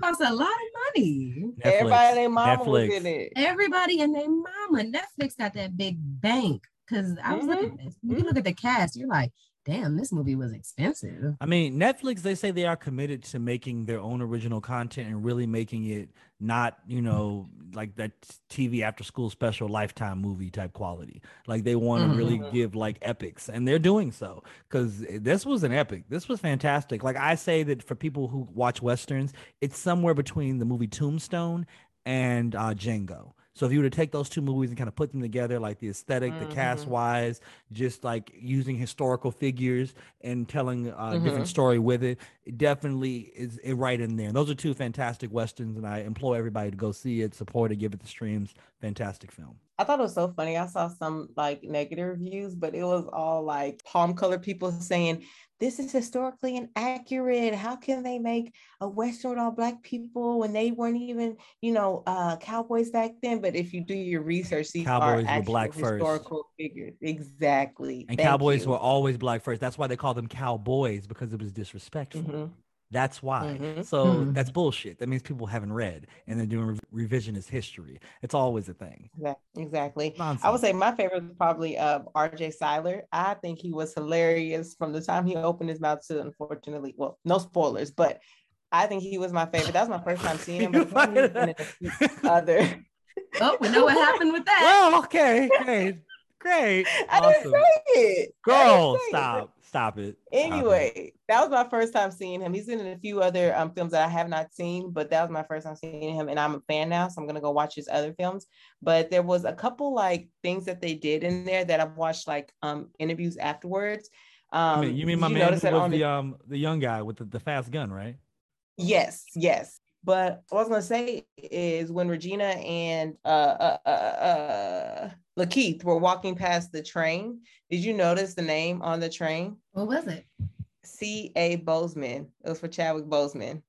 costs a lot of money. Netflix, Everybody and their mama was Netflix. in it. Everybody and their mama. Netflix got that big bank. Cause I was Mhm. looking at this. When you look at the cast, you're like, damn, this movie was expensive. I mean, Netflix, they say they are committed to making their own original content and really making it not, you know, like that TV after school special lifetime movie type quality. Like they want to really Mhm. give like epics, and they're doing so because this was an epic. This was fantastic. Like I say that for people who watch Westerns, it's somewhere between the movie Tombstone and uh, Django. So if you were to take those two movies and kind of put them together, like the aesthetic, the cast Mhm. wise, just like using historical figures and telling a different Mhm. story with it, it definitely is it right in there. And those are two fantastic westerns, and I implore everybody to go see it, support it, give it the streams. Fantastic film. I thought it was so funny. I saw some like negative reviews, but it was all like palm colored people saying, This is historically inaccurate. How can they make a Western with all black people when they weren't even, you know, uh cowboys back then? But if you do your research, these Cowboys were are actual black first. historical figures. Exactly. And Thank cowboys you. were always black first. That's why they call them cowboys because it was disrespectful. Mhm. That's why. Mhm. So Mhm. that's bullshit. That means people haven't read and they're doing re- revisionist history. It's always a thing. Exac- Exactly. Nonsense. I would say my favorite is probably uh, RJ Cyler. I think he was hilarious from the time he opened his mouth to, unfortunately, well, no spoilers, but I think he was my favorite. That was my first time seeing him. but I think he's been in a few other. Oh, we know what happened with that. well, okay, great, great, I didn't say it. I Girl, didn't say it. Stop, it. Stop it. Anyway, that was my first time seeing him. He's been in a few other um, films that I have not seen, but that was my first time seeing him, and I'm a fan now, so I'm gonna go watch his other films. But there was a couple like things that they did in there that I've watched like um interviews afterwards. I Um, mean, you mean my man who that was on the um the young guy with the, the fast gun, right? Yes, yes. But what I was gonna say is when Regina and uh, uh, uh, uh, LaKeith were walking past the train, did you notice the name on the train? What was it? C. A. Boseman. It was for Chadwick Boseman.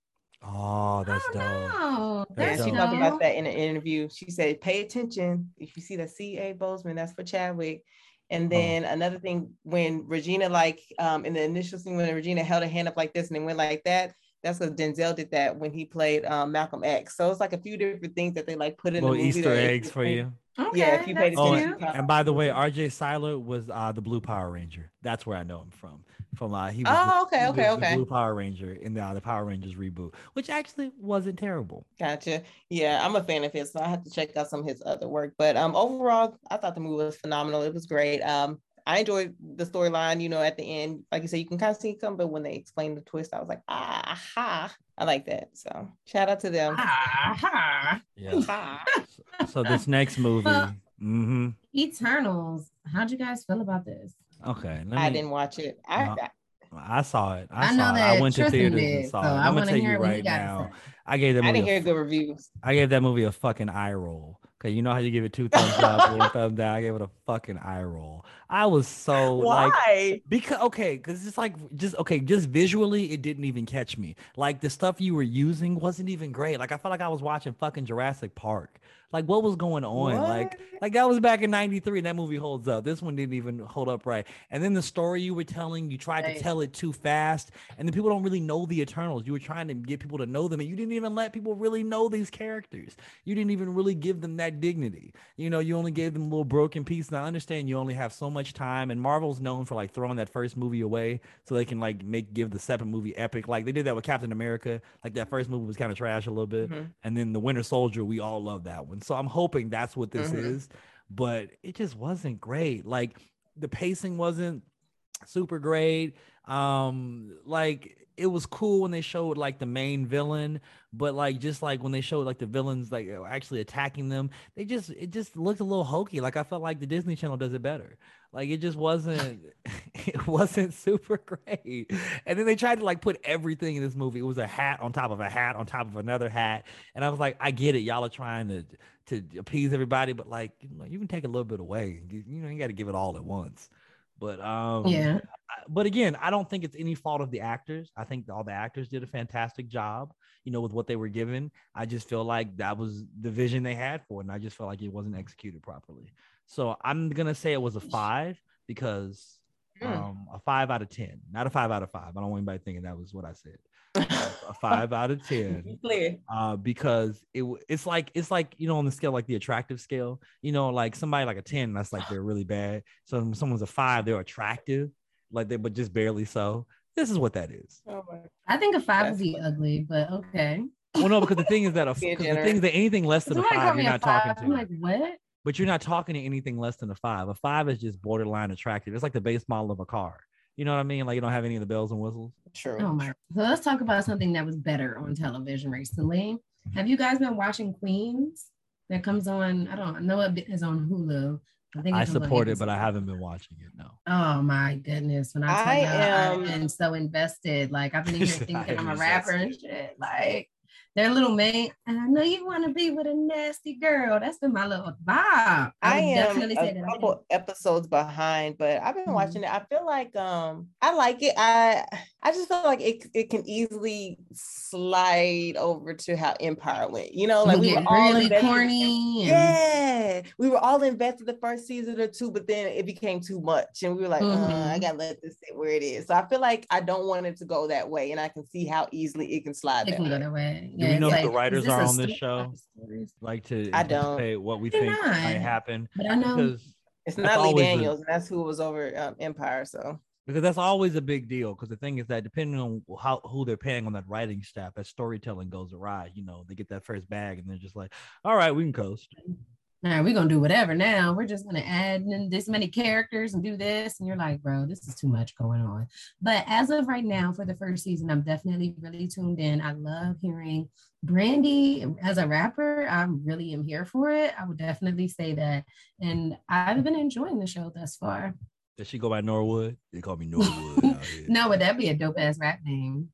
Oh, that's oh, dope. no. That's And That's she dope. talked about that in an interview. She said, "Pay attention. If you see the C. A. Boseman, that's for Chadwick." And Oh. then another thing, when Regina, like um, in the initial scene, when Regina held her hand up like this and it went like that, that's because Denzel did that when he played um, Malcolm X. So it's like a few different things that they like put in Little the movie. Easter that eggs for you. Okay, Yeah, if you paid that's Oh, And by the way, RJ Cyler was uh the Blue Power Ranger. That's where I know him from. From uh he was Oh, the- okay, he okay, was the okay. Blue Power Ranger in the, uh, the Power Rangers reboot, which actually wasn't terrible. Gotcha. Yeah, I'm a fan of his, so I have to check out some of his other work. But um, overall, I thought the movie was phenomenal. It was great. Um, I enjoyed the storyline. You know, at the end, like you said, you can kind of see it come, but when they explained the twist, I was like, aha, I like that. So shout out to them. Ah, ha. Yeah. Ah. so, so this next movie. Well- hmm Eternals. How'd you guys feel about this? Okay. Let I didn't watch it. I, No. I- I saw it. I, I know saw it. that I went to Tristan theaters did, and saw so it. I I'm gonna wanna tell you hear what right now. I gave that Movie I didn't a hear good reviews. I gave that movie a fucking eye roll. You know how you give it two thumbs up, one thumb down. I gave it a fucking eye roll. I was so like Why? because okay, because it's like just okay, just visually, it didn't even catch me. Like the stuff you were using wasn't even great. Like I felt like I was watching fucking Jurassic Park. Like what was going on? Like What? like that was back in 93 and that movie holds up. This one didn't even hold up right. And then the story you were telling, you tried to tell it too fast. And then people don't really know the Eternals. You were trying to get people to know them and you didn't even let people really know these characters. You didn't even really give them that dignity. You know, you only gave them a little broken piece. And I understand you only have so much time. And Marvel's known for like throwing that first movie away so they can like make give the second movie epic. Like they did that with Captain America. Like that first movie was kind of trash a little bit. Mhm. And then the Winter Soldier, we all love that one. So I'm hoping that's what this Mhm. is. But it just wasn't great. Like the pacing wasn't super great. Um, like it was cool when they showed like the main villain, but like just like when they showed like the villains like uh, actually attacking them, they just it just looked a little hokey. Like I felt like the Disney Channel does it better. Like it just wasn't it wasn't super great. And then they tried to like put everything in this movie. It was a hat on top of a hat on top of another hat. And I was like, I get it. Y'all are trying to to appease everybody, but like you, know, you can take a little bit away. You, you know, you got to give it all at once. But um Yeah. But again, I don't think it's any fault of the actors. I think all the actors did a fantastic job, you know, with what they were given. I just feel like that was the vision they had for it, and I just felt like it wasn't executed properly. So I'm gonna say it was a five because Mm. Um, a five out of ten, not a five out of five. I don't want anybody thinking that was what I said. a five out of ten. Clear. uh, because it it's like it's like you know on the scale like the attractive scale, you know, like somebody like a ten, that's like they're really bad. So when someone's a five, they're attractive, like they but just barely so. This is what that is. Oh my. I think a five That's would be funny. ugly, but okay. Well, no, because the thing is that a, the thing is that anything less than a five, you're not five. talking I'm to. like, what? but you're not talking to anything less than a five. A five is just borderline attractive. It's like the base model of a car. You know what I mean? Like you don't have any of the bells and whistles. True. Oh my. So let's talk about something that was better on television recently. Have you guys been watching Queens? That comes on. I don't know. It is on Hulu. I think I support it, but I haven't been watching it. No. Oh my goodness! When I tell I you, am- I've been so invested. Like I've been here thinking I'm a rapper and shit. Like their little man. And I know you want to be with a nasty girl. That's been my little vibe. I would am definitely say a that. couple episodes behind, but I've been Mhm. watching it. I feel like um I like it. I I just feel like it it can easily slide over to how Empire went. You know, like Like we get were all really invested- corny. And, Yeah, we were all invested the first season or two, but then it became too much, and we were like, uh, I Mhm. gotta let this sit where it is. So I feel like I don't want it to go that way, and I can see how easily it can slide It that can go way. that way. Do we know it's if the writers are on this show? Like to I don't. say what we They're think not. might happen But I know because It's not Lee Daniels, and that's who was over um, Empire. So because that's always a big deal. Because the thing is that depending on how who they're paying on that writing staff, that storytelling goes awry. You know, they get that first bag and they're just like, "All right, we can coast." All right, we're gonna do whatever now. We're just gonna add in this many characters and do this. And you're like, bro, this is too much going on. But as of right now, for the first season, I'm definitely really tuned in. I love hearing Brandy as a rapper. I really am here for it. I would definitely say that. And I've been enjoying the show thus far. Does she go by Norwood? They call me Norwood. out here. No, would that be a dope ass rap name?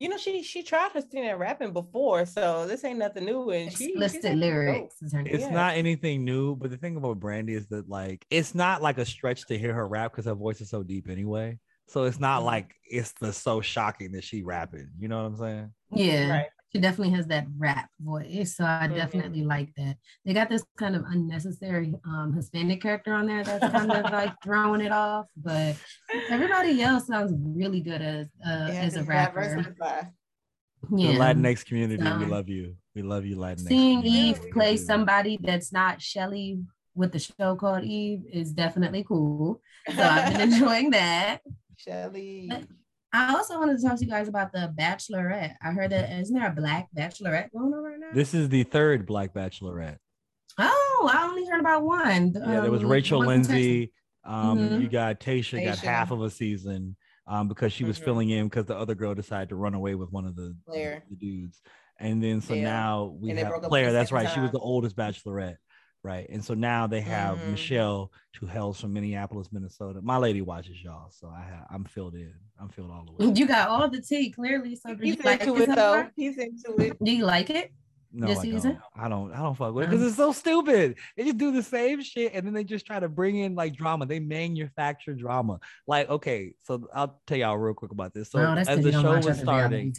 You know, she she tried her singing and rapping before, so this ain't nothing new. And she listed Explicit actually dope. lyrics is her name. It's Yeah. not anything new, but the thing about Brandy is that like it's not like a stretch to hear her rap because her voice is so deep anyway. So it's not Mhm. like it's the so shocking that she rapping. You know what I'm saying? Yeah. Right. She definitely has that rap voice. So I Mhm. definitely like that. They got this kind of unnecessary um Hispanic character on there that's kind of like throwing it off. But everybody else sounds really good as uh, Yeah, as a rapper. diversify. The Yeah. Latinx community, we love you. We love you, Latinx. Seeing community. Eve play somebody that's not Shelly with the show called Eve is definitely cool. So I've been enjoying that. Shelly. I also wanted to talk to you guys about the Bachelorette. I heard that isn't there a black Bachelorette going on right now? This is the third Black Bachelorette. Oh, I only heard about one. Yeah, there was Um, Rachel one from Texas. Lindsay. Um, Mhm. you got Tayshia got half of a season um, because she was Mhm. filling in because the other girl decided to run away with one of the, Clare. the dudes. And then so Yeah. now we And have Clare. That's right. She was the oldest bachelorette. Right. And so now they have Mhm. Michelle, who hails from Minneapolis, Minnesota. My lady watches y'all. So I have I'm filled in. I'm filled all the way. You got all the tea clearly. So do you He's like into it it though. far? He's into it. Do you like it? No, this I don't. I don't. I don't fuck with it because it's so stupid. They just do the same shit and then they just try to bring in like drama. They manufacture drama. Like, okay, so I'll tell y'all real quick about this. So Well, that's as 'cause the show was starting,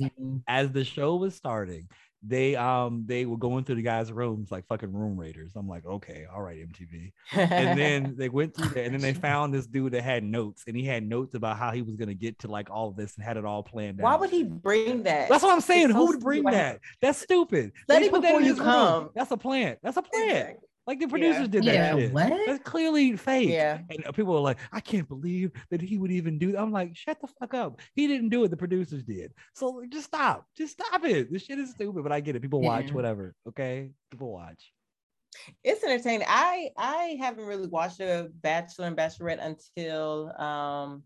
as the show was starting, they um they were going through the guys' rooms like fucking room raiders. I'm like, okay, all right, MTV. And then they went through there, and then they found this dude that had notes, and he had notes about how he was gonna get to like all of this and had it all planned why out. would he bring that? That's what I'm saying. It's so Who would bring stupid. that? That's stupid. Let They it put that in before you his room. come. That's a plant. That's a plant. Exactly. Like the producers did Yeah, that shit. what? That's clearly fake. Yeah. And uh, people are like, I can't believe that he would even do that. I'm like, shut the fuck up. He didn't do it. The producers did. So just stop. Just stop it. This shit is stupid, but I get it. People watch Yeah. whatever. Okay. People watch. It's entertaining. I I haven't really watched a Bachelor and Bachelorette until um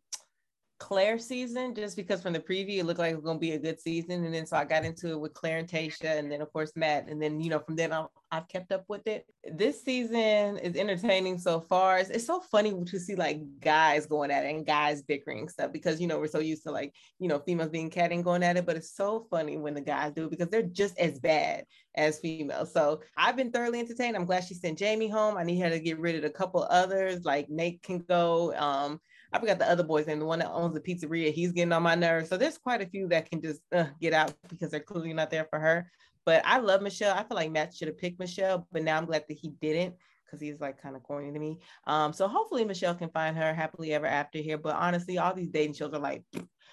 Clare season, just because from the preview it looked like it was gonna be a good season, and then so I got into it with Clare and Tayshia, and then of course Matt, and then you know from then on I've kept up with it. This season is entertaining so far. It's, it's so funny to see like guys going at it and guys bickering stuff because you know we're so used to like you know females being catty and going at it, but it's so funny when the guys do it because they're just as bad as females. So I've been thoroughly entertained. I'm glad she sent Jamie home. I need her to get rid of a couple others, like Nate can go. Um, I forgot the other boy's name, the one that owns the pizzeria. He's getting on my nerves. So there's quite a few that can just uh, get out because they're clearly not there for her. But I love Michelle. I feel like Matt should have picked Michelle, but now I'm glad that he didn't because he's like kind of corny to me. Um, so hopefully Michelle can find her happily ever after here. But honestly, all these dating shows are like,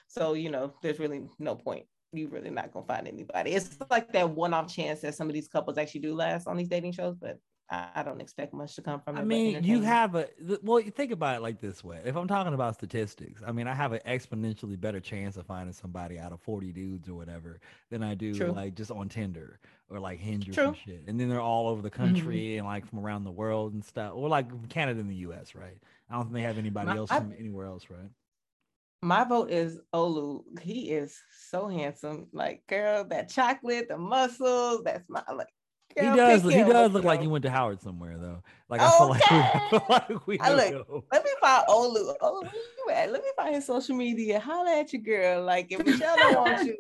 so you know, there's really no point. You really not gonna find anybody. It's like that one-off chance that some of these couples actually do last on these dating shows, but I don't expect much to come from it. I mean, you have a well. You think about it like this way: if I'm talking about statistics, I mean, I have an exponentially better chance of finding somebody out of 40 dudes or whatever than I do True. like just on Tinder or like Hinge or some shit. And then they're all over the country mm-hmm. and like from around the world and stuff, or like Canada and the U.S. Right? I don't think they have anybody My, else from I, anywhere else, right? My vote is Olu. He is so handsome. Like, girl, that chocolate, the muscles, that's my like he does. He does look like he went to Howard somewhere though. Like I feel like we, like we I look, Let me find oh, Olu. Olu, oh, where you at? Let me find his social media. Holla at your girl. Like if Michelle don't want you,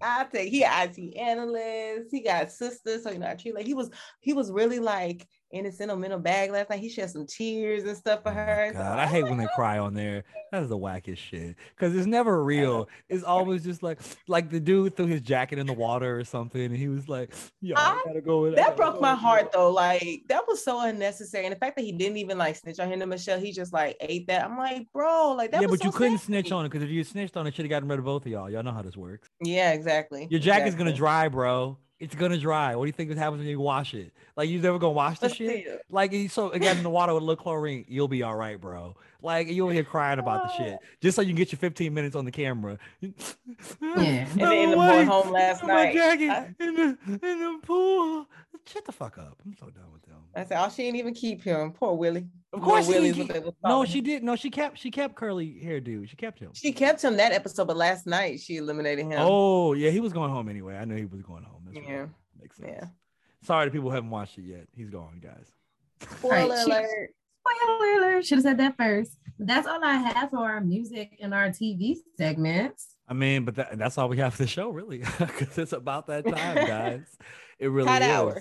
I take. He IT analyst. He got sisters, so you know I treat like he was. He was really like in a sentimental bag last night. He shed some tears and stuff for oh her. God, so, I hate when they oh cry on there. That's the wackest shit. Cause it's never real. It's always just like like the dude threw his jacket in the water or something, and he was like, "Yeah, I, gotta go." That broke my heart though. Like that was so unnecessary, and the fact that he didn't even like snitch on him to Michelle, he just like ate that. I'm like, bro, like that. Yeah, but so you couldn't snitch on it because if you snitched on it, should have gotten rid of both of y'all. Y'all know how this works. Yeah, exactly. Your jacket's exactly. gonna dry, bro it's gonna dry. What do you think happens when you wash it? Like you never gonna wash the shit? Like so again in the water with a little chlorine, you'll be all right, bro. Like you over here crying about the shit just so you can get your 15 minutes on the camera. Yeah. and then the boy home last night. jacket I, in the in the pool. Shut the fuck up. I'm so done with them. I said, oh, she didn't even keep him. Poor Willie. Of course, Willie's keep, no, she did. No, she kept. She kept curly hair, dude. She kept him. She kept him that episode, but last night she eliminated him. Oh yeah, he was going home anyway. I knew he was going home. That's yeah, right. makes sense. Yeah. Sorry to people who haven't watched it yet. He's gone, guys. Spoiler right, alert. Spoiler alert. Should have said that first. That's all I have for our music and our TV segments. I mean, but that, that's all we have for the show, really, because it's about that time, guys. It really is. Hour.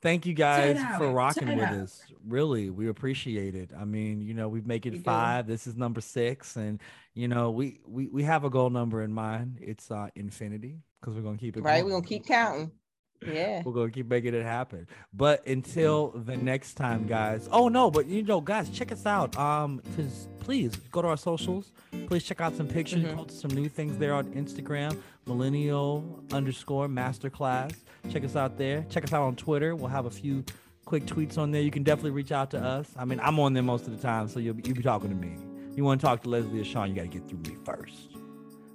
Thank you guys for rocking with us. Really, we appreciate it. I mean, you know, we've made it we five. Do. This is number six, and you know, we we we have a goal number in mind. It's uh infinity because we're gonna keep it right. Going. We're gonna keep counting. Yeah. We're gonna keep making it happen. But until the next time, guys. Oh no, but you know, guys, check us out. Um, because please go to our socials. Please check out some pictures, mm-hmm. post some new things there on Instagram, millennial underscore masterclass. Check us out there. Check us out on Twitter. We'll have a few quick tweets on there. You can definitely reach out to us. I mean, I'm on there most of the time, so you'll be, you'll be talking to me. You want to talk to Leslie or Sean, you got to get through me first.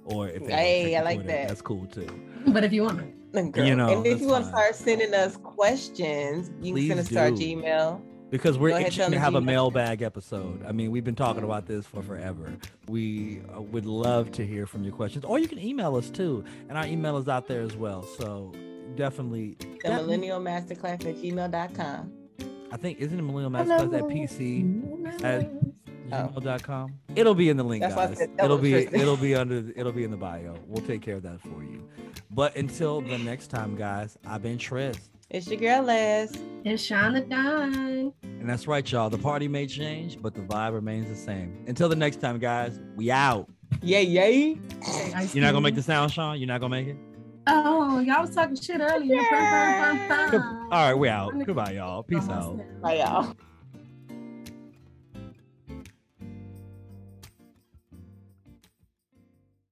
Or if they hey, I like Twitter, that. That's cool too. But if you want to, you know, and if you want to start sending us questions, you Please can send us do. our Gmail. Because we're itching to have a mailbag episode. I mean, we've been talking about this for forever. We uh, would love to hear from your questions, or you can email us too, and our email is out there as well. So definitely, the millennial masterclass at gmail.com. I think isn't it millennial masterclass at PC at gmail.com. It'll be in the link, That's guys. It'll be it'll be under it'll be in the bio. We'll take care of that for you. But until the next time, guys, I've been Tress. It's your girl Les. It's Shauna Don. And that's right, y'all. The party may change, but the vibe remains the same. Until the next time, guys, we out. Yay, yay. You're not gonna make the sound, Sean? You're not gonna make it? Oh, y'all was talking shit earlier. Yeah. All right, we out. Goodbye, y'all. Peace out. Bye, y'all.